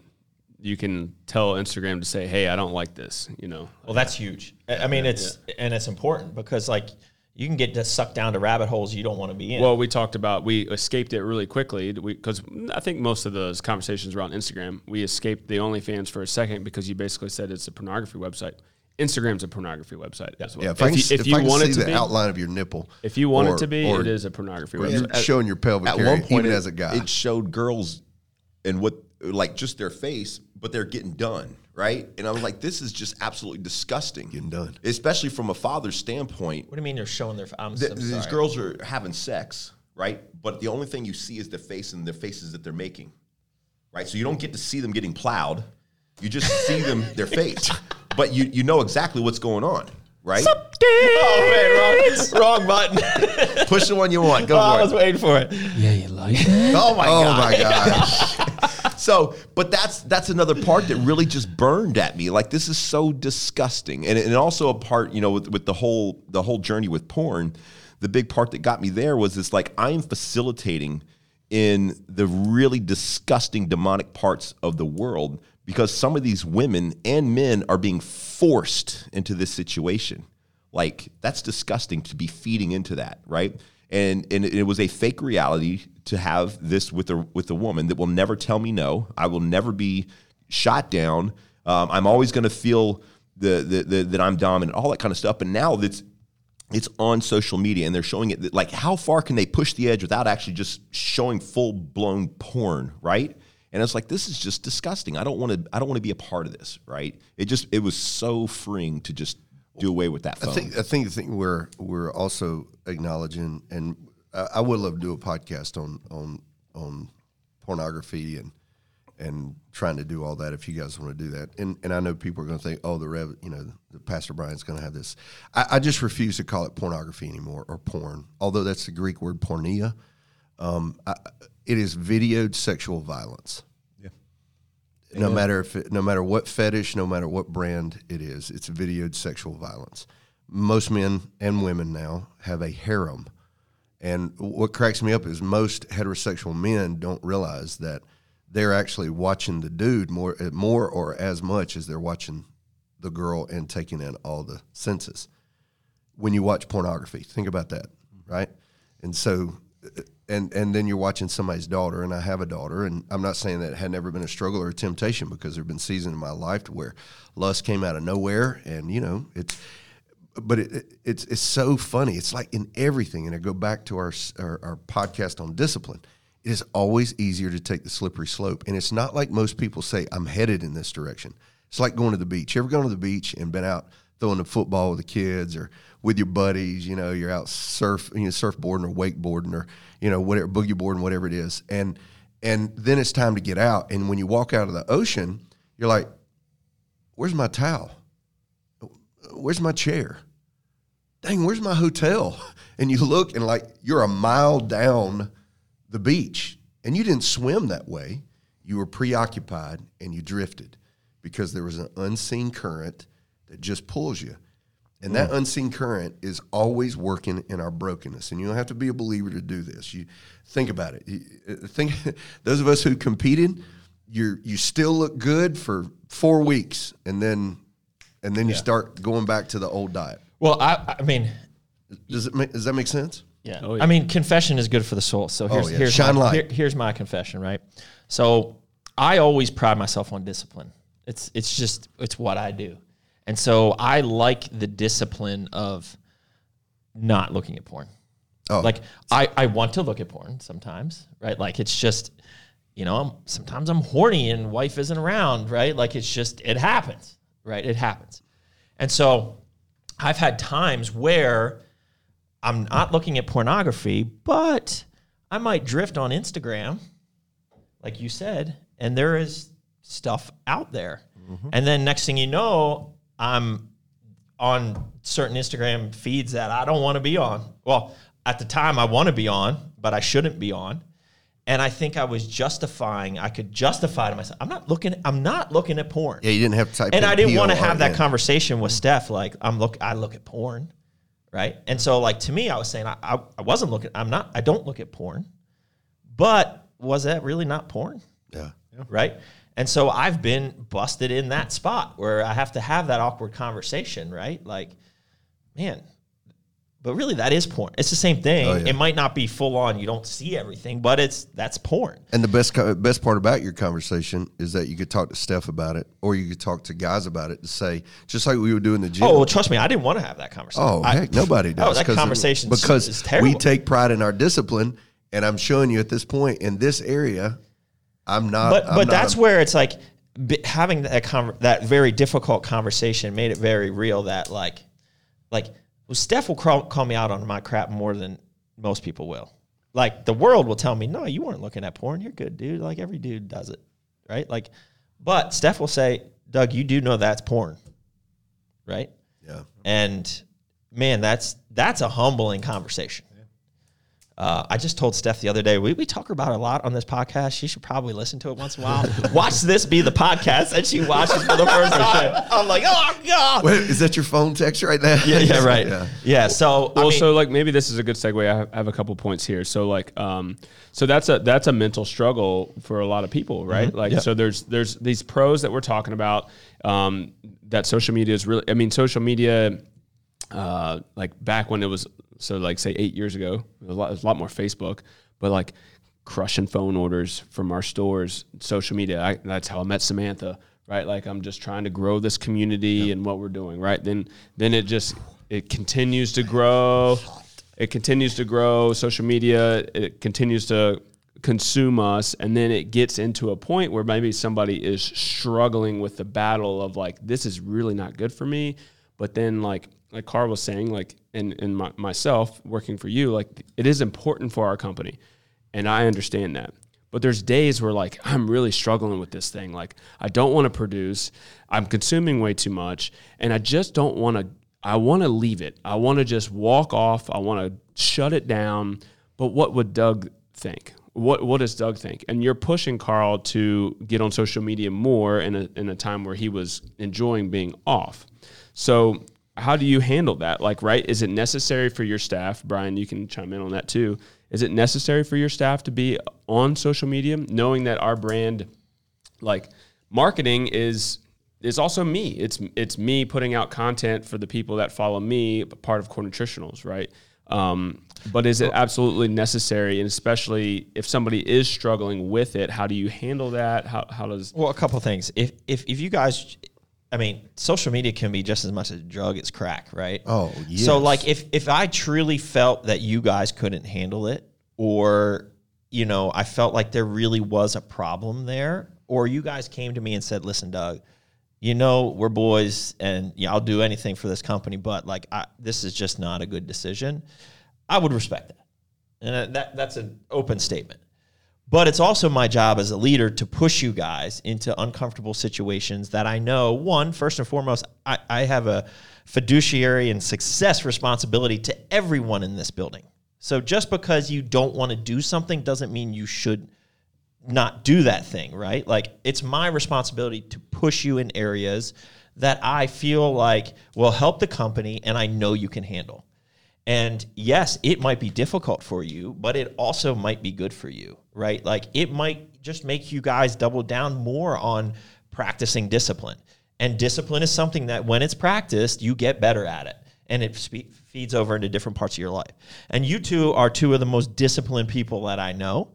Speaker 4: you can tell Instagram to say, "Hey, I don't like this." You know,
Speaker 1: Well, that's huge. I I mean, it's and it's important because like you can get sucked down to rabbit holes you don't want to be in.
Speaker 4: Well, we talked about we escaped it really quickly because I think most of those conversations were on Instagram. We escaped the OnlyFans for a second because you basically said it's a pornography website. Instagram's a pornography website as well.
Speaker 3: Yeah, if, I can,
Speaker 4: you,
Speaker 3: if
Speaker 4: if you
Speaker 3: I can
Speaker 4: want
Speaker 3: see
Speaker 4: it to
Speaker 3: the
Speaker 4: be,
Speaker 3: outline of your nipple,
Speaker 4: if you want
Speaker 3: or-
Speaker 4: it to be,
Speaker 3: or
Speaker 4: it is a pornography
Speaker 3: you're
Speaker 4: website.
Speaker 3: showing your pelvic
Speaker 2: At
Speaker 3: area,
Speaker 2: one point,
Speaker 3: even
Speaker 2: it,
Speaker 3: as a guy.
Speaker 2: it showed girls and what like just their face, but they're getting done right. And I was like, this is just absolutely disgusting.
Speaker 3: Getting done.
Speaker 2: especially from a father's standpoint.
Speaker 1: what do you mean they're showing their? I'm,
Speaker 2: Th-
Speaker 1: I'm
Speaker 2: these
Speaker 1: sorry.
Speaker 2: girls are having sex, right? But the only thing you see is their face and the faces that they're making, right? So you don't get to see them getting plowed. You just see them their face, but you you know exactly what's going on, right?
Speaker 1: Oh man, wrong, wrong button.
Speaker 2: Push the one you want. Go
Speaker 1: Oh, I
Speaker 2: for
Speaker 1: was
Speaker 2: it.
Speaker 1: waiting for it.
Speaker 4: yeah, you like it?
Speaker 2: Oh my
Speaker 3: oh
Speaker 2: god.
Speaker 3: my gosh!
Speaker 2: So, but that's that's another part that really just burned at me. Like this is so disgusting, and and also a part, you know, with, with the whole the whole journey with porn. The big part that got me there was this: like I am facilitating in the really disgusting demonic parts of the world because some of these women and men are being forced into this situation. Like that's disgusting to be feeding into that, right? And and it was a fake reality to have this with a with a woman that will never tell me no. I will never be shot down. Um, I'm always going to feel the, the, the that I'm dominant, all that kind of stuff. But now that's it's on social media and they're showing it like how far can they push the edge without actually just showing full blown porn, right? And it's like this is just disgusting. I don't want to. I don't want to be a part of this, right? It just it was so freeing to just do away with that phone.
Speaker 3: I think I think the thing we're we're also acknowledging, and I, I would love to do a podcast on on on pornography and and trying to do all that if you guys want to do that. And and I know people are going to think, oh, the rev, you know, the Pastor Brian's going to have this. I, I just refuse to call it pornography anymore or porn, although that's the Greek word porneia. Um, I, it is videoed sexual violence.
Speaker 2: Yeah.
Speaker 3: No matter if it, no matter what fetish, no matter what brand it is, it's videoed sexual violence. Most men and women now have a harem, and what cracks me up is most heterosexual men don't realize that they're actually watching the dude more eh, more or as much as they're watching the girl and taking in all the senses. When you watch pornography, think about that, right? And so eh, and and then you're watching somebody's daughter, and I have a daughter, and I'm not saying that it had never been a struggle or a temptation because there've been seasons in my life to where lust came out of nowhere, and you know it's, but it, it, it's it's so funny. It's like in everything, and I go back to our, our our podcast on discipline. It is always easier to take the slippery slope, and it's not like most people say I'm headed in this direction. It's like going to the beach. You ever gone to the beach and been out throwing the football with the kids or with your buddies? You know, you're out surf, you know, surfboarding or wakeboarding or you know whatever boogie boarding, whatever it is, and and then it's time to get out. And when you walk out of the ocean, you're like, "Where's my towel? Where's my chair? Dang, where's my hotel?" And you look and like you're a mile down the beach, and you didn't swim that way. You were preoccupied and you drifted because there was an unseen current that just pulls you. And that unseen current is always working in our brokenness. And you don't have to be a believer to do this. You think about it. You, uh, think those of us who competed, you you still look good for four weeks, and then and then you start going back to the old diet.
Speaker 1: Well, I, I mean,
Speaker 3: Does it make, does that make sense?
Speaker 1: Yeah.
Speaker 4: Oh, yeah.
Speaker 1: I mean, confession is good for the soul. So oh, here's,
Speaker 3: yeah.
Speaker 1: here's,
Speaker 3: Shine
Speaker 1: my,
Speaker 3: light.
Speaker 1: here- here's my confession, right? So I always pride myself on discipline. It's it's just it's what I do. And so I like the discipline of not looking at porn.
Speaker 3: Oh.
Speaker 1: Like I, I want to look at porn sometimes, right? Like it's just, you know, I'm, sometimes I'm horny and wife isn't around, right? Like it's just it happens, right? It happens. And so I've had times where I'm not looking at pornography, but I might drift on Instagram, like you said, and there is stuff out there. Mm-hmm. And then next thing you know, I'm on certain Instagram feeds that I don't want to be on. Well, at the time I want to be on, but I shouldn't be on. And I think I was justifying, I could justify to myself. I'm not looking I'm not looking at porn
Speaker 3: Yeah, you didn't have to type.
Speaker 1: and
Speaker 3: in
Speaker 1: I didn't want to have that conversation with Steph. Like I'm look, I look at porn, right? And so like to me, I was saying I, I, I wasn't looking. I'm not. I don't look at porn, but was that really not porn,
Speaker 3: Yeah.
Speaker 1: right? And so I've been busted in that spot where I have to have that awkward conversation, right? Like, man, But really, that is porn. It's the same thing.
Speaker 3: Oh, yeah.
Speaker 1: It might not be full on. You don't see everything, but it's that's porn.
Speaker 3: And the best co- best part about your conversation is that you could talk to Steph about it, or you could talk to guys about it to say, just like we would do in the gym.
Speaker 1: Oh, well, trust me, I didn't want to have that conversation.
Speaker 3: Oh,
Speaker 1: I-
Speaker 3: heck, nobody does.
Speaker 1: Oh, that conversation
Speaker 3: because
Speaker 1: is terrible.
Speaker 3: we take pride in our discipline, and I'm showing you at this point in this area, I'm not.
Speaker 1: but
Speaker 3: I'm
Speaker 1: but
Speaker 3: not
Speaker 1: that's
Speaker 3: a-
Speaker 1: where it's like having that conver- that very difficult conversation made it very real that like like well, Steph will call, call me out on my crap more than most people will. Like the world will tell me, no, you weren't looking at porn. You're good, dude. Like every dude does it, right? Like, but Steph will say, Doug, you do know that's porn, right?
Speaker 3: yeah.
Speaker 1: And man, that's that's a humbling conversation. Uh, I just told Steph the other day, we, we talk about it a lot on this podcast. She should probably listen to it once in a while. Watch this be the podcast, and she watches for the first time. I'm like, oh god.
Speaker 3: Wait, is that your phone text right now?
Speaker 1: Yeah, yeah, right.
Speaker 3: Yeah.
Speaker 1: Yeah. so I mean,
Speaker 4: so like maybe this is a good segue. I have, I have a couple points here. So like, um, so that's a that's a mental struggle for a lot of people, right? Like,
Speaker 1: Yeah.
Speaker 4: so there's there's these pros that we're talking about. Um, that social media is really. I mean, social media, uh, like back when it was so like say eight years ago, was a lot, a lot more Facebook, but like crushing phone orders from our stores, social media. I, that's how I met Samantha, right? Like I'm just trying to grow this community and what we're doing, right? Then then it just it continues to grow. It continues to grow. Social media it continues to consume us and then it gets into a point where maybe somebody is struggling with the battle of like this is really not good for me but then like like Carl was saying like and and my, myself working for you like it is important for our company. And I understand that. But there's days where like I'm really struggling with this thing. Like I don't want to produce. I'm consuming way too much. And I just don't want to I want to leave it. I want to just walk off. I want to shut it down. But what would Doug think? What what does Doug think? And you're pushing Carl to get on social media more in a in a time where he was enjoying being off. So how do you handle that? Like, right? Is it necessary for your staff, Brian? You can chime in on that too. Is it necessary for your staff to be on social media, knowing that our brand, like marketing, is is also me. It's it's me putting out content for the people that follow me, part of Core Nutritionals, right? Um, but is it absolutely necessary, and especially if somebody is struggling with it, how do you handle that? How how does
Speaker 1: well, a couple things. If if if you guys, I mean, social media can be just as much a drug as crack, right?
Speaker 3: Oh,
Speaker 1: yeah.
Speaker 3: So
Speaker 1: like if if I truly felt that you guys couldn't handle it or you know, I felt like there really was a problem there or you guys came to me and said, "Listen, Doug, you know, we're boys and yeah, I'll do anything for this company, but like I, this is just not a good decision." I would respect that. And uh, that that's an open statement. But it's also my job as a leader to push you guys into uncomfortable situations that I know, one, first and foremost, I, I have a fiduciary and success responsibility to everyone in this building. So just because you don't want to do something doesn't mean you should not do that thing, right? Like it's my responsibility to push you in areas that I feel like will help the company and I know you can handle. And yes, it might be difficult for you, but it also might be good for you, right? Like it might just make you guys double down more on practicing discipline. And discipline is something that when it's practiced, you get better at it and it spe- feeds over into different parts of your life. And you two are two of the most disciplined people that I know,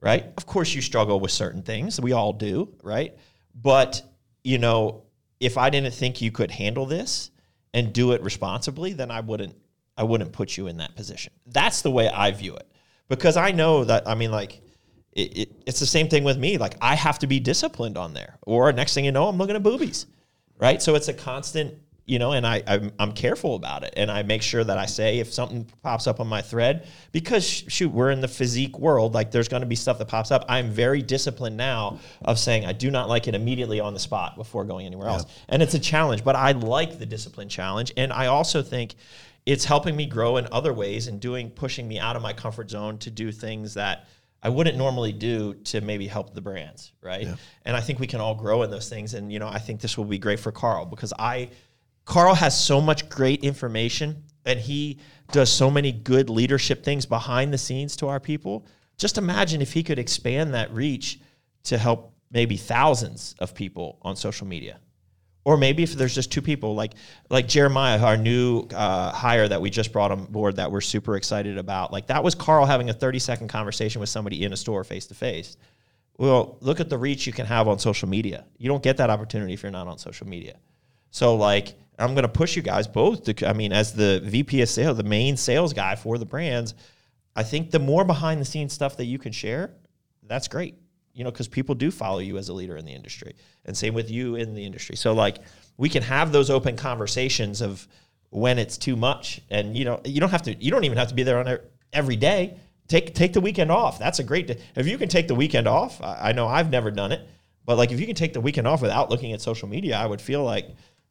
Speaker 1: right? Of course, you struggle with certain things. We all do, right? But, you know, if I didn't think you could handle this and do it responsibly, then I wouldn't I wouldn't put you in that position. That's the way I view it. Because I know that I mean like it, it, it's the same thing with me. Like I have to be disciplined on there, or next thing you know, I'm looking at boobies, right? So it's a constant, you know, and I I'm, I'm careful about it, and I make sure that I say if something pops up on my thread, because shoot, we're in the physique world, like there's going to be stuff that pops up. I'm very disciplined now of saying I do not like it immediately on the spot before going anywhere else, and it's a challenge, but I like the discipline challenge, and I also think it's helping me grow in other ways and doing pushing me out of my comfort zone to do things that I wouldn't normally do to maybe help the brands, right? And I think we can all grow in those things. And you know, I think this will be great for Carl because I, Carl has so much great information and he does so many good leadership things behind the scenes to our people. Just imagine if he could expand that reach to help maybe thousands of people on social media Or maybe if there's just two people, like like Jeremiah, our new uh, hire that we just brought on board, that we're super excited about. Like that was Carl having a 30 second conversation with somebody in a store face to face. Well, look at the reach you can have on social media. You don't get that opportunity if you're not on social media. So like I'm going to push you guys both to I mean as the VP of sales, the main sales guy for the brands, I think the more behind the scenes stuff that you can share, that's great. You know, cuz people do follow you as a leader in the industry. And same with you in the industry. So like we can have those open conversations of when it's too much and you know, you don't have to you don't even have to be there on every day. Take take the weekend off. That's a great day. if you can take the weekend off. I, I know I've never done it, but like if you can take the weekend off without looking at social media, I would feel like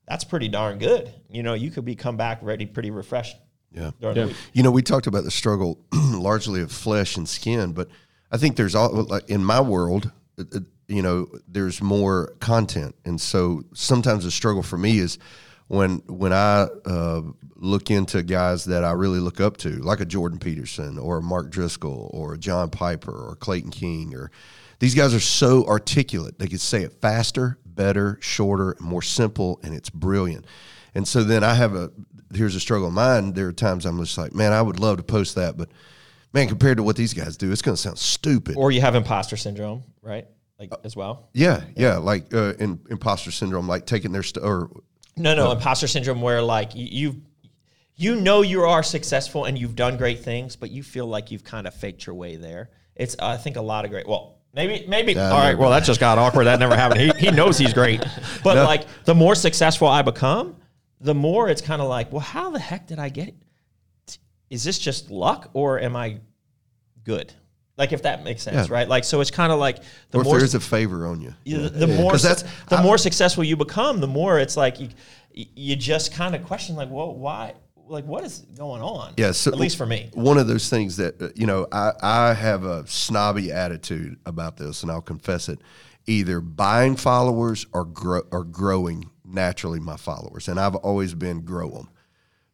Speaker 1: that's pretty darn good. You know, you could be come back ready, pretty refreshed.
Speaker 3: Yeah.
Speaker 4: Yeah.
Speaker 3: You know, we talked about the struggle largely of flesh and skin, but I think there's all like in my world, you know, there's more content, and so sometimes the struggle for me is when when I uh, look into guys that I really look up to, like a Jordan Peterson or a Mark Driscoll or a John Piper or Clayton King, or these guys are so articulate; they can say it faster, better, shorter, more simple, and it's brilliant. And so then I have a here's a struggle of mine. There are times I'm just like, man, I would love to post that, but man, compared to what these guys do, it's going to sound stupid.
Speaker 1: Or you have imposter syndrome, right? Like as well.
Speaker 3: yeah, yeah, like uh, in, imposter syndrome, like taking their st- or
Speaker 1: No, no, imposter syndrome where like you, you you know you are successful and you've done great things, but you feel like you've kind of faked your way there. It's I think a lot of great. Well, maybe maybe all right. Well, that just got awkward. That never happened. He, he knows he's great, but like the more successful I become, the more it's kind of like, well, how the heck did I get? Is this just luck or am I good? Like if that makes sense,
Speaker 3: Yeah.
Speaker 1: right? Like so, it's kind of like the
Speaker 3: or
Speaker 1: more
Speaker 3: there's a favor on you.
Speaker 1: the, the more
Speaker 3: 'Cause
Speaker 1: that's the more successful you become, the more it's like you you just kind of question like, well, why? Like, what is going on?
Speaker 3: Yeah, so
Speaker 1: at least for me.
Speaker 3: one of those things that uh, you know, I, I have a snobby attitude about this, and I'll confess it. Either buying followers or grow, or growing naturally my followers, and I've always been grow them.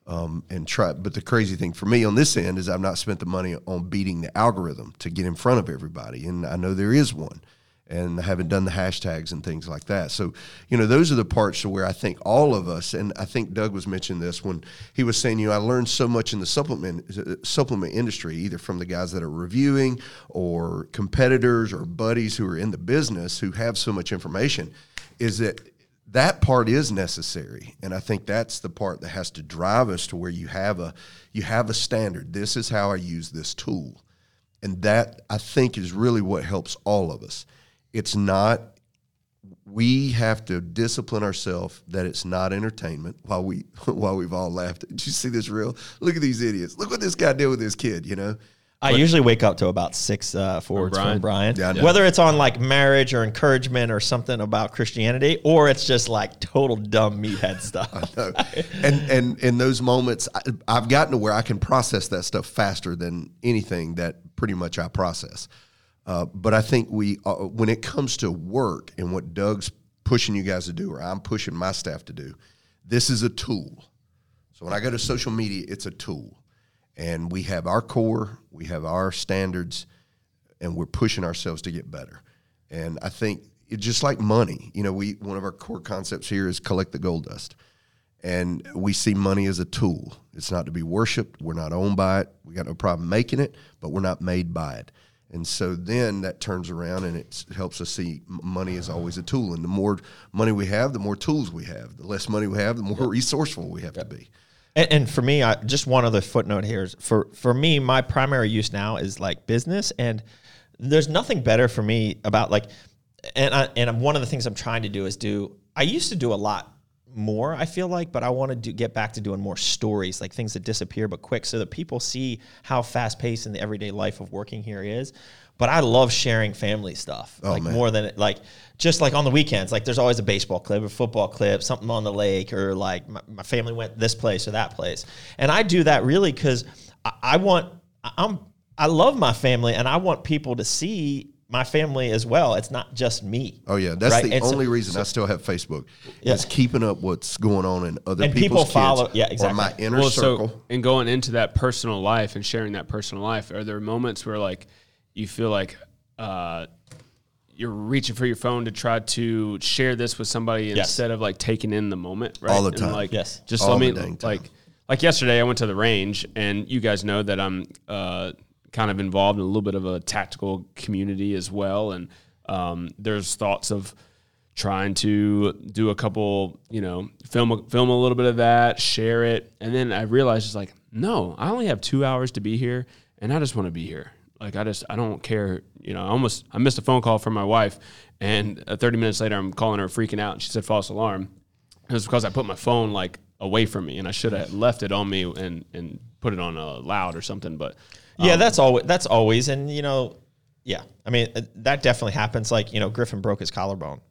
Speaker 3: Um, and try, but the crazy thing for me on this end is I've not spent the money on beating the algorithm to get in front of everybody, and I know there is one, and I haven't done the hashtags and things like that. So, you know, those are the parts to where I think all of us, and I think Doug was mentioning this when he was saying, you know, I learned so much in the supplement supplement industry, either from the guys that are reviewing or competitors or buddies who are in the business who have so much information, is that that part is necessary and i think that's the part that has to drive us to where you have a you have a standard. This is how i use this tool. And that i think is really what helps all of us. It's not we have to discipline ourselves that it's not entertainment while we while we've all laughed. Did you see this real look at these idiots. Look what this guy did with this kid you know
Speaker 1: I usually wake up to about six uh, forwards
Speaker 4: Brian?
Speaker 1: from Brian.
Speaker 3: Yeah, I know.
Speaker 1: Whether it's on like marriage or encouragement or something about Christianity, or it's just like total dumb meathead stuff.
Speaker 3: No. and and in those moments, I, I've gotten to where I can process that stuff faster than anything that pretty much I process. Uh, but I think we, uh, when it comes to work and what Doug's pushing you guys to do, or I'm pushing my staff to do, this is a tool. So when I go to social media, it's a tool, and we have our core, we have our standards, and we're pushing ourselves to get better. And I think it's just like money. You know, we one of our core concepts here is collect the gold dust. And we see money as a tool. It's not to be worshipped. We're not owned by it. We got no problem making it, but we're not made by it. And so then that turns around and it helps us see money is always a tool. And the more money we have, the more tools we have. The less money we have, the more resourceful we have to be.
Speaker 1: And, and for me, I, just one other footnote here is for for me, my primary use now is like business, and there's nothing better for me about like, and I, and one of the things I'm trying to do is do. I used to do a lot more. I feel like, but I want to do, get back to doing more stories, like things that disappear but quick, so that people see how fast paced in the everyday life of working here is. But I love sharing family stuff, oh, like
Speaker 3: man.
Speaker 1: more than like just like on the weekends. Like there's always a baseball clip, a football clip, something on the lake, or like my, my family went this place or that place. And I do that really because I, I want I'm I love my family, and I want people to see my family as well. It's not just me.
Speaker 3: Oh yeah, that's
Speaker 1: right?
Speaker 3: the
Speaker 1: And so-
Speaker 3: only reason I still have Facebook.
Speaker 1: Yeah.
Speaker 3: Is keeping up what's going on in other
Speaker 1: And
Speaker 3: people's
Speaker 1: people follow-
Speaker 3: kids
Speaker 1: yeah,
Speaker 3: or
Speaker 1: exactly.
Speaker 3: my inner
Speaker 4: well,
Speaker 3: circle.
Speaker 4: so and going into that personal life and sharing that personal life, are there moments where like you feel like uh, you're reaching for your phone to try to share this with somebody instead of like taking in the moment, right?
Speaker 3: All the
Speaker 4: And,
Speaker 3: time.
Speaker 4: like,
Speaker 1: Yes.
Speaker 4: just
Speaker 3: All
Speaker 4: let me
Speaker 3: the dang time.
Speaker 4: like like yesterday. I went to the range, and you guys know that I'm uh, kind of involved in a little bit of a tactical community as well, and um, there's thoughts of trying to do a couple, you know, film film a little bit of that, share it, and then I realized it's like, no, I only have two hours to be here, and I just want to be here. Like I just I don't care, you know. I almost I missed a phone call from my wife, and uh, 30 minutes later I'm calling her freaking out, and she said false alarm. It was because I put my phone like away from me, and I should have left it on me and and put it on a loud or something. But
Speaker 1: Yeah, that's always that's always, and you know, yeah. I mean, uh, that definitely happens. Like you know, Griffin broke his collarbone,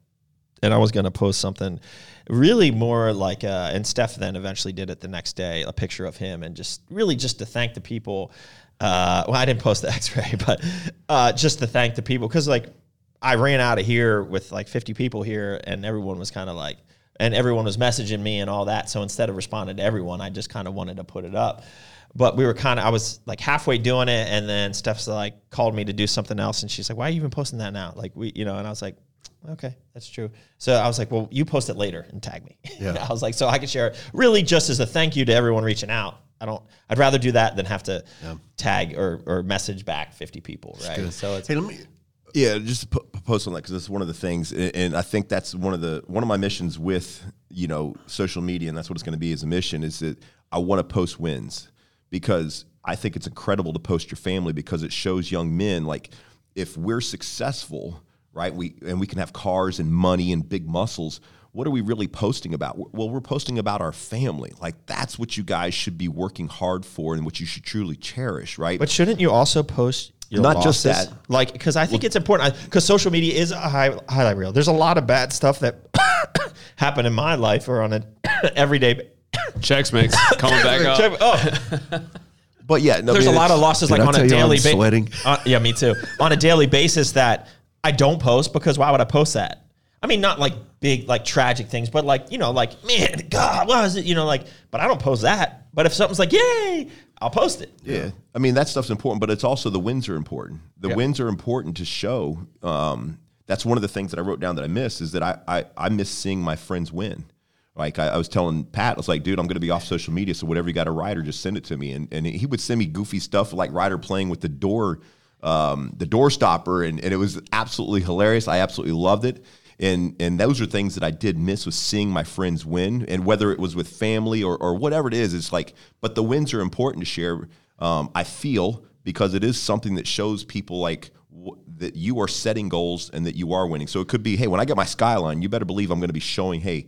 Speaker 1: and I was going to post something, really more like, uh, and Steph then eventually did it the next day, a picture of him, and just really just to thank the people. Uh, well, I didn't post the X-ray, but uh, just to thank the people because like I ran out of here with like 50 people here, and everyone was kind of like, and everyone was messaging me and all that. So instead of responding to everyone, I just kind of wanted to put it up. But we were kind of, I was like halfway doing it, and then Steph's like called me to do something else, and she's like, "Why are you even posting that now?" Like we, you know, and I was like, "Okay, that's true." So I was like, "Well, you post it later and tag me."
Speaker 3: Yeah.
Speaker 1: I was like, so I could share it, really just as a thank you to everyone reaching out. I don't. I'd rather do that than have to tag or, or message back 50 people, right? So it's
Speaker 3: Hey, let me.
Speaker 2: Yeah, just to post on that because that's one of the things, and and I think that's one of the one of my missions with you know social media, and that's what it's going to be as a mission is that I want to post wins because I think it's incredible to post your family because it shows young men like if we're successful, right? We and we can have cars and money and big muscles. What are we really posting about? Well, we're posting about our family. Like that's what you guys should be working hard for, and what you should truly cherish, right?
Speaker 1: But shouldn't you also post your
Speaker 2: Not just that.
Speaker 1: Like, because I think it's important. Because social media is a high, highlight reel. There's a lot of bad stuff that happened in my life or on an everyday.
Speaker 4: checks mix coming back up.
Speaker 1: Check, Oh,
Speaker 2: but yeah, no, I
Speaker 1: there's a lot of losses
Speaker 3: Did
Speaker 1: like
Speaker 3: I
Speaker 1: on
Speaker 3: tell
Speaker 1: a daily basis.
Speaker 3: sweating?
Speaker 1: Uh, yeah, me too. on a daily basis that I don't post because why would I post that? I mean, not like big, like tragic things, but like you know, like man, God, what is it? You know, like, but I don't post that. But if something's like, yay, I'll post it.
Speaker 2: Yeah, I mean that stuff's important, but it's also the wins are important. The wins are important to show. Um, that's one of the things that I wrote down that I miss is that I I, I miss seeing my friends win. Like I, I was telling Pat, I was like, dude, I'm going to be off social media, so whatever you got a Ryder, just send it to me. And and he would send me goofy stuff like Ryder playing with the door, um, the door stopper, and, and it was absolutely hilarious. I absolutely loved it. And and those are things that I did miss was seeing my friends win, and whether it was with family or or whatever it is, it's like. But the wins are important to share. Um, I feel because it is something that shows people like w- that you are setting goals and that you are winning. So it could be, hey, when I get my skyline, you better believe I'm going to be showing, hey,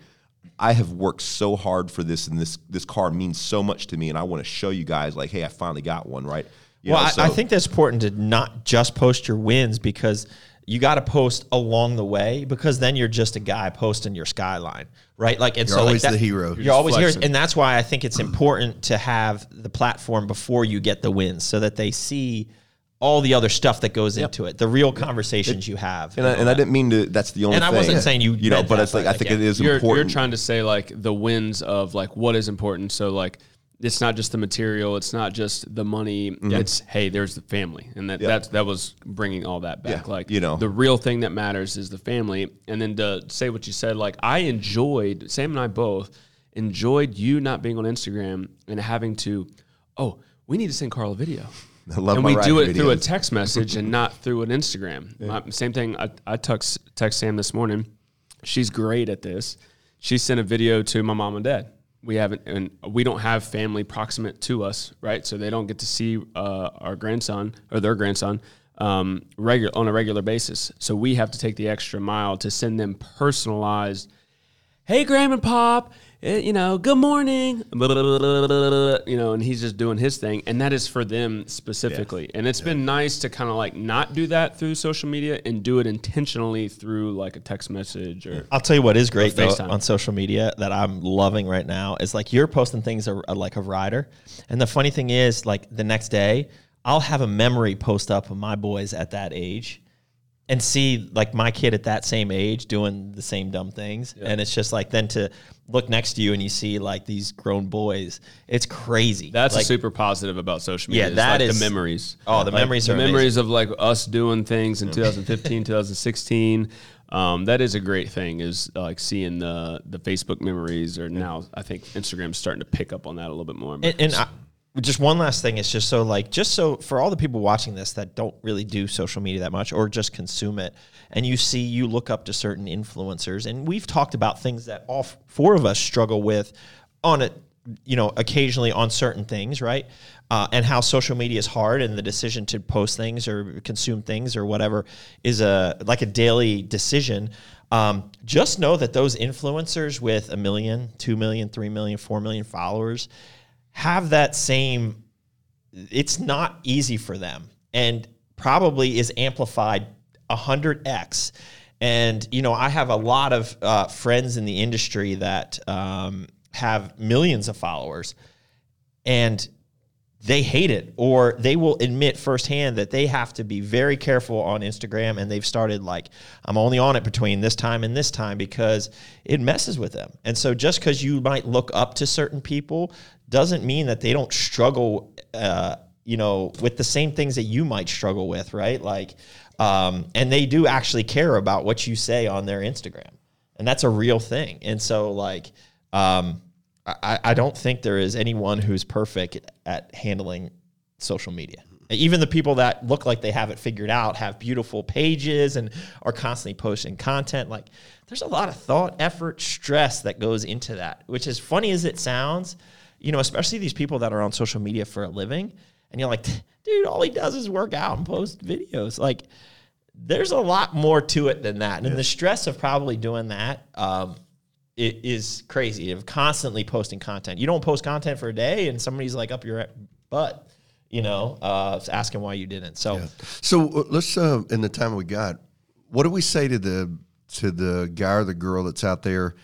Speaker 2: I have worked so hard for this, and this this car means so much to me, and I want to show you guys, like, hey, I finally got one, right? You
Speaker 1: well,
Speaker 2: know,
Speaker 1: I, I think that's important to not just post your wins because you got to post along the way because then you're just a guy posting your skyline, right? Like, and
Speaker 3: You're
Speaker 1: so like
Speaker 3: always
Speaker 1: that-
Speaker 3: the hero.
Speaker 1: You're,
Speaker 3: You're
Speaker 1: always here, and that's why I think it's important to have the platform before you get the wins, so that they see all the other stuff that goes into it, the real conversations you have.
Speaker 2: and I, and I didn't mean to. That's the only. Thing.
Speaker 1: And I wasn't saying you
Speaker 2: you know, but it's like
Speaker 1: but
Speaker 2: I think
Speaker 1: like,
Speaker 2: it is
Speaker 4: you're,
Speaker 2: important.
Speaker 4: You're trying to say like the wins of like what is important. So like it's not just the material, it's not just the money.
Speaker 2: Mm-hmm.
Speaker 4: It's hey, there's the family, and that that's that was bringing all that back.
Speaker 2: Yeah,
Speaker 4: like
Speaker 2: you know.
Speaker 4: the real thing that matters is the family. And then to say what you said, like I enjoyed Sam and I both enjoyed you not being on Instagram and having to, oh, we need to send Carl a video.
Speaker 2: I love
Speaker 4: and we do it through a text message and not through an Instagram. My- same thing. I, I text, text Sam this morning. She's great at this. She sent a video to my mom and dad. We haven't, and we don't have family proximate to us, right? So they don't get to see uh, our grandson or their grandson um, regular on a regular basis. So we have to take the extra mile to send them personalized hey grandma and pop Eh, you know good morning. Blah, blah, blah, you know and he's just doing his thing and that is for them specifically. And it's been nice to kind of like not do that through social media and do it intentionally through like a text message or
Speaker 1: I'll tell you what is great though on social media that I'm loving right now is like you're posting things are, are like a rider, and the funny thing is like the next day I'll have a memory post up of my boys at that age, and see like my kid at that same age doing the same dumb things and it's just like then to look next to you and you see like these grown boys it's crazy
Speaker 4: That's
Speaker 1: like,
Speaker 4: super positive about social media.
Speaker 1: Yeah, that
Speaker 4: like
Speaker 1: is-
Speaker 4: the memories.
Speaker 1: Oh, the
Speaker 4: Like,
Speaker 1: memories
Speaker 4: the memories of like us doing things in 2015, 2016. Um, that is a great thing. Is uh, like seeing the the Facebook memories, or now I think Instagram's starting to pick up on that a little bit more.
Speaker 1: and, and I, just one last thing is just so like just so for all the people watching this that don't really do social media that much or just consume it and you see you look up to certain influencers and we've talked about things that all four of us struggle with on it you know occasionally on certain things right? Uh, and how social media is hard and the decision to post things or consume things or whatever is a like a daily decision. Um, just know that those influencers with a million two million three million four million followers have that same it's not easy for them and probably is amplified 100x and you know i have a lot of uh, friends in the industry that um, have millions of followers and they hate it or they will admit firsthand that they have to be very careful on Instagram and they've started like I'm only on it between this time and this time because it messes with them. And so just cuz you might look up to certain people doesn't mean that they don't struggle uh, you know with the same things that you might struggle with, right? Like um, and they do actually care about what you say on their Instagram. And that's a real thing. And so like um, I, I don't think there is anyone who's perfect at handling social media. Even the people that look like they have it figured out have beautiful pages and are constantly posting content. Like there's a lot of thought, effort, stress that goes into that, which as funny as it sounds, you know, especially these people that are on social media for a living. And you're like, dude, all he does is work out and post videos. Like there's a lot more to it than that. And the stress of probably doing that, um, it is crazy of constantly posting content. You don't post content for a day, and somebody's like up your butt, you know, uh, asking why you didn't. So
Speaker 3: So uh, let's uh, in the time we got, what do we say to the to the guy or the girl that's out there,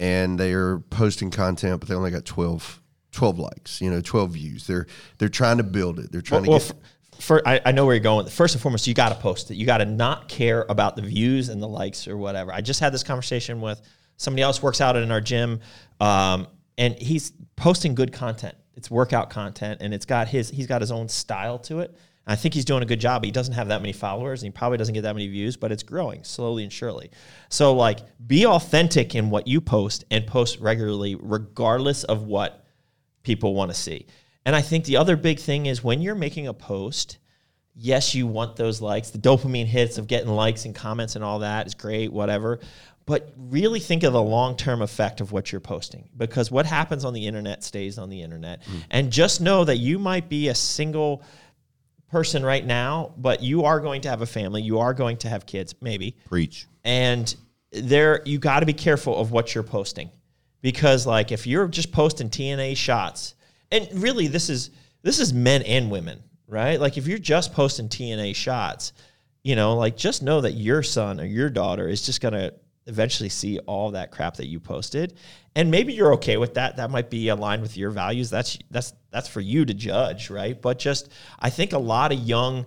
Speaker 3: and they are posting content, but they only got 12, 12 likes, you know, twelve views. They're they're trying to build it. They're trying
Speaker 1: well,
Speaker 3: to get.
Speaker 1: f- for, I, I know where you're going. First and foremost, you got to post it. You got to not care about the views and the likes or whatever. I just had this conversation with somebody else works out in our gym, um, and he's posting good content. It's workout content, and it's got his he's got his own style to it. I think he's doing a good job. He doesn't have that many followers, and he probably doesn't get that many views, but it's growing slowly and surely. So, like, be authentic in what you post and post regularly, regardless of what people want to see. And I think the other big thing is when you're making a post, yes, you want those likes. The dopamine hits of getting likes and comments and all that is great, whatever. But really think of the long term effect of what you're posting because what happens on the internet stays on the internet. Mm. And just know that you might be a single person right now, but you are going to have a family, you are going to have kids, maybe
Speaker 2: Preach.
Speaker 1: and there you got to be careful of what you're posting because like if you're just posting TNA shots and really this is this is men and women right? Like if you're just posting TNA shots you know like just know that your son or your daughter is just to eventually see all that crap that you posted. And maybe you're okay with that. That might be aligned with your values. That's that's that's for you to judge right? But just i think a lot of young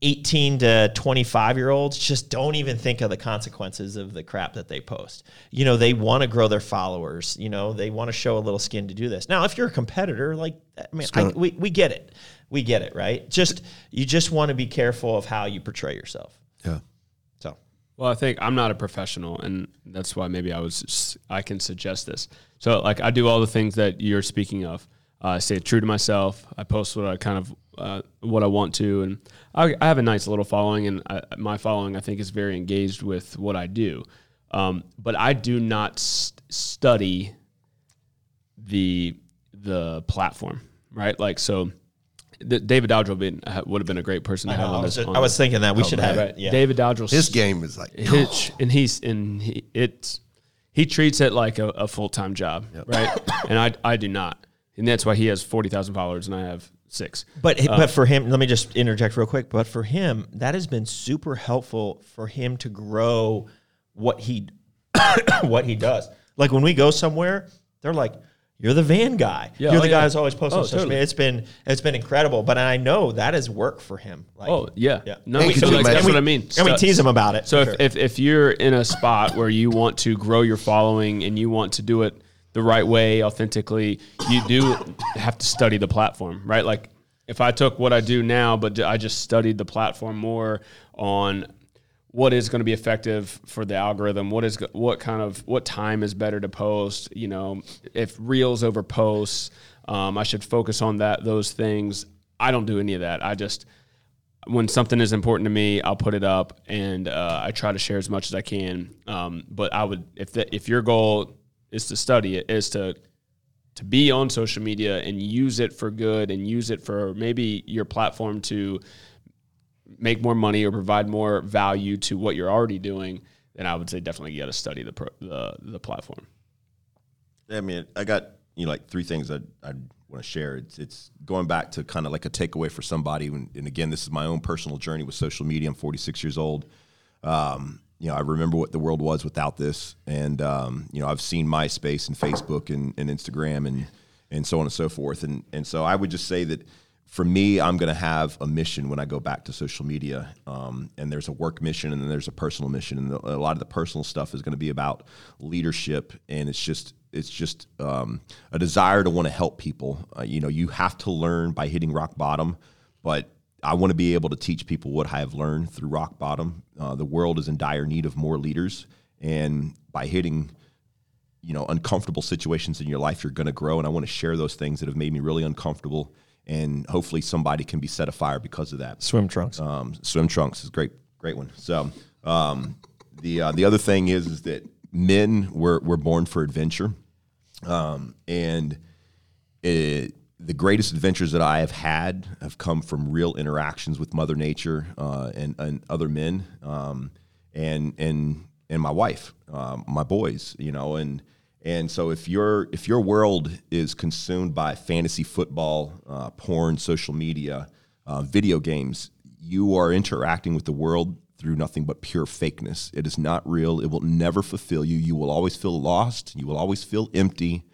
Speaker 1: 18 to 25 year olds just don't even think of the consequences of the crap that they post. You know, they want to grow their followers. You know, they want to show a little skin to do this. Now, if you're a competitor, like, I mean, I, we, we get it. We get it, right? Just, you just want to be careful of how you portray yourself.
Speaker 3: Yeah.
Speaker 1: So,
Speaker 4: Well, I think I'm not a professional, and that's why maybe I was just, I can suggest this. So, like, I do all the things that you're speaking of. Uh, I stay true to myself. I post what I kind of uh, what I want to, and I, I have a nice little following, and I, my following I think is very engaged with what I do. Um, but I do not st- study the the platform, right? Like, so the, David Dowdle would, been, would have been a great person to have
Speaker 1: I
Speaker 4: on
Speaker 1: was,
Speaker 4: this. on
Speaker 1: I was
Speaker 4: this.
Speaker 1: thinking that we should have
Speaker 4: Right.
Speaker 1: it. Yeah.
Speaker 4: David Dowdle
Speaker 3: His game is like
Speaker 4: Hitch, and he's and he, it's he treats it like a, a full time job, right? and I I do not, and that's why he has forty thousand followers and I have six.
Speaker 1: But but uh, for him, let me just interject real quick. But for him, that has been super helpful for him to grow what he what he does. Like when we go somewhere, they're like, you're the van guy.
Speaker 4: Yeah, oh,
Speaker 1: you're
Speaker 4: oh,
Speaker 1: the guy
Speaker 4: yeah.
Speaker 1: who's always posting
Speaker 4: Oh,
Speaker 1: social
Speaker 4: totally.
Speaker 1: media. It's been it's been incredible, but I know that is work for him. Like,
Speaker 4: Oh yeah,
Speaker 1: Yeah.
Speaker 4: No,
Speaker 3: And could
Speaker 4: so like, that's
Speaker 1: and
Speaker 4: what I
Speaker 1: we-
Speaker 4: mean.
Speaker 1: and we tease him about it.
Speaker 4: So if,
Speaker 1: sure.
Speaker 4: if if you're in a spot where you want to grow your following and you want to do it the right way, authentically, you do have to study the platform, right? Like if I took what I do now, but I just studied the platform more on what is going to be effective for the algorithm what is what kind of what time is better to post you know if reels over posts um, i should focus on that those things. I don't do any of that. I just when something is important to me i'll put it up and uh, i try to share as much as i can. Um, but i would if the, if your goal is to study it is to to be on social media and use it for good and use it for maybe your platform to make more money or provide more value to what you're already doing, then I would say definitely you got to study the, pro, the the platform.
Speaker 2: I mean, I got you know like three things I I want to share. It's it's going back to kind of like a takeaway for somebody. When, and again, this is my own personal journey with social media. I'm 46 years old. Um, you know, I remember what the world was without this, and um, you know, I've seen MySpace and Facebook and, and Instagram and and so on and so forth. And and so I would just say that for me, I'm going to have a mission when I go back to social media. Um, and there's a work mission, and then there's a personal mission, and the, a lot of the personal stuff is going to be about leadership, and it's just it's just um, a desire to want to help people. Uh, you know, you have to learn by hitting rock bottom, but I want to be able to teach people what I have learned through rock bottom. Uh, the world is in dire need of more leaders, and by hitting you know uncomfortable situations in your life you're going to grow and i want to share those things that have made me really uncomfortable and hopefully somebody can be set afire because of that
Speaker 1: swim trunks.
Speaker 2: um, swim trunks is great great one so um, the uh, the other thing is is that men were, were born for adventure um, and it, the greatest adventures that I have had have come from real interactions with Mother Nature uh, and, and other men, um, and and and my wife, um, my boys, you know, and and so if your if your world is consumed by fantasy football, uh, porn, social media, uh, video games, you are interacting with the world through nothing but pure fakeness. It is not real. It will never fulfill you. You will always feel lost. You will always feel empty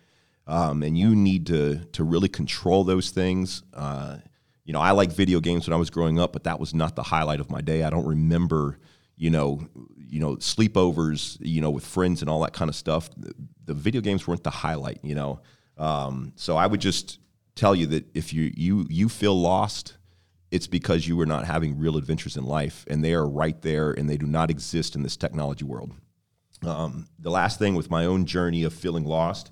Speaker 2: um, and you need to to really control those things. Uh, you know, I like video games when I was growing up, but that was not the highlight of my day. I don't remember, you know, you know, sleepovers, you know, with friends and all that kind of stuff. The, the video games weren't the highlight, you know. Um, so I would just tell you that if you you you feel lost, it's because you are not having real adventures in life, and they are right there, and they do not exist in this technology world. Um, the last thing with my own journey of feeling lost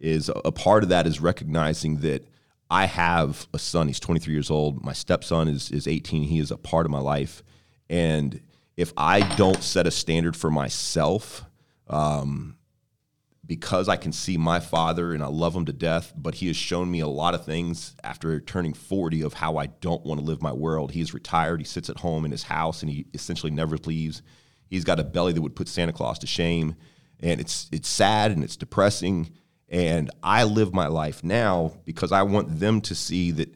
Speaker 2: is a, part of that is recognizing that I have a son. He's 23 years old. My stepson is is 18. He is a part of my life, and if I don't set a standard for myself, um, because I can see my father and I love him to death, but he has shown me a lot of things after turning 40 of how I don't want to live my world. He is retired. He sits at home in his house and he essentially never leaves. He's got a belly that would put Santa Claus to shame. And it's it's sad and it's depressing. And I live my life now because I want them to see that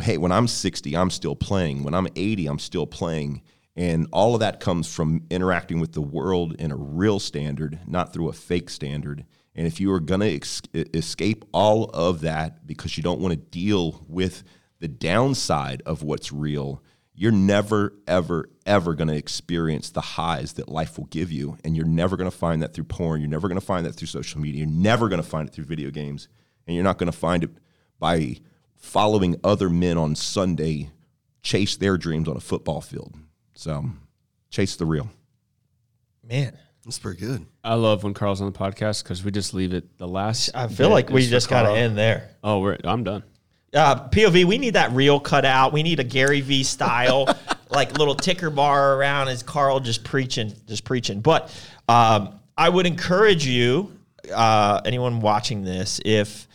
Speaker 2: hey, when I'm 60, I'm still playing. When I'm 80, I'm still playing. And all of that comes from interacting with the world in a real standard, not through a fake standard. And if you are going to ex- escape all of that because you don't want to deal with the downside of what's real, you're never, ever, ever going to experience the highs that life will give you. And you're never going to find that through porn. You're never going to find that through social media. You're never going to find it through video games. And you're not going to find it by following other men on Sunday chase their dreams on a football field. So chase the real.
Speaker 1: Man,
Speaker 3: That's pretty good.
Speaker 4: I love when Carl's on the podcast because we just leave it the last.
Speaker 1: I feel like we just got to end there.
Speaker 4: Oh, we're I'm done.
Speaker 1: Uh, POV, we need that reel cut out. We need a Gary V style, like little ticker bar around as Carl just preaching, just preaching. But um, I would encourage you, uh, anyone watching this, if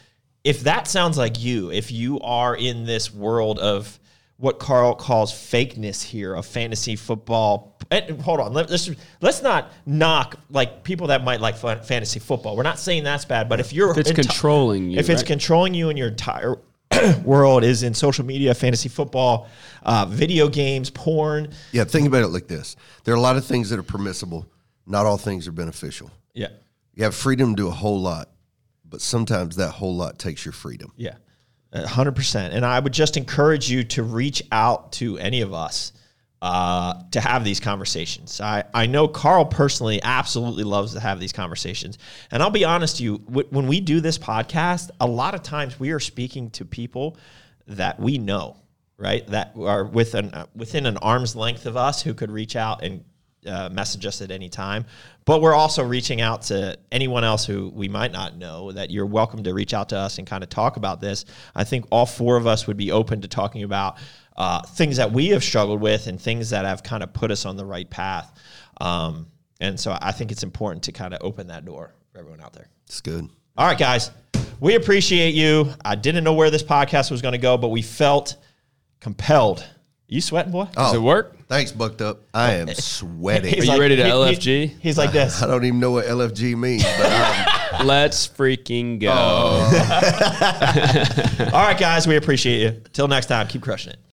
Speaker 1: if that sounds like you, if you are in this world of what Carl calls fakeness here of fantasy football. And hold on, let, us let's not knock like people that might like fantasy football. We're not saying that's bad, but if you're
Speaker 4: If it's
Speaker 1: enti-
Speaker 4: controlling you,
Speaker 1: if it's
Speaker 4: right?
Speaker 1: controlling you and your entire world is in social media, fantasy football, uh, video games, porn.
Speaker 3: Yeah, think about it like this. There are a lot of things that are permissible. Not all things are beneficial.
Speaker 1: Yeah.
Speaker 3: You have freedom to do a whole lot, but sometimes that whole lot takes your freedom.
Speaker 1: Yeah, a hundred percent. And I would just encourage you to reach out to any of us uh, to have these conversations. I, I know Carl personally absolutely loves to have these conversations. And I'll be honest to you, when we do this podcast, a lot of times we are speaking to people that we know, right? That are within, uh, within an arm's length of us who could reach out and uh, message us at any time. But we're also reaching out to anyone else who we might not know that you're welcome to reach out to us and kind of talk about this. I think all four of us would be open to talking about uh, things that we have struggled with and things that have kind of put us on the right path. Um, and so I think it's important to kind of open that door for everyone out there.
Speaker 3: It's good.
Speaker 1: All right, guys, we appreciate you. I didn't know where this podcast was going to go, but we felt compelled. you sweating, boy?
Speaker 4: Does it work?
Speaker 3: Thanks, Bucked Up. I am sweating.
Speaker 4: Are you ready to LFG?
Speaker 1: he's like this.
Speaker 3: I don't even know what LFG means, but I'm,
Speaker 4: Let's freaking go.
Speaker 1: All right, guys, we appreciate you. Till next time, keep crushing it.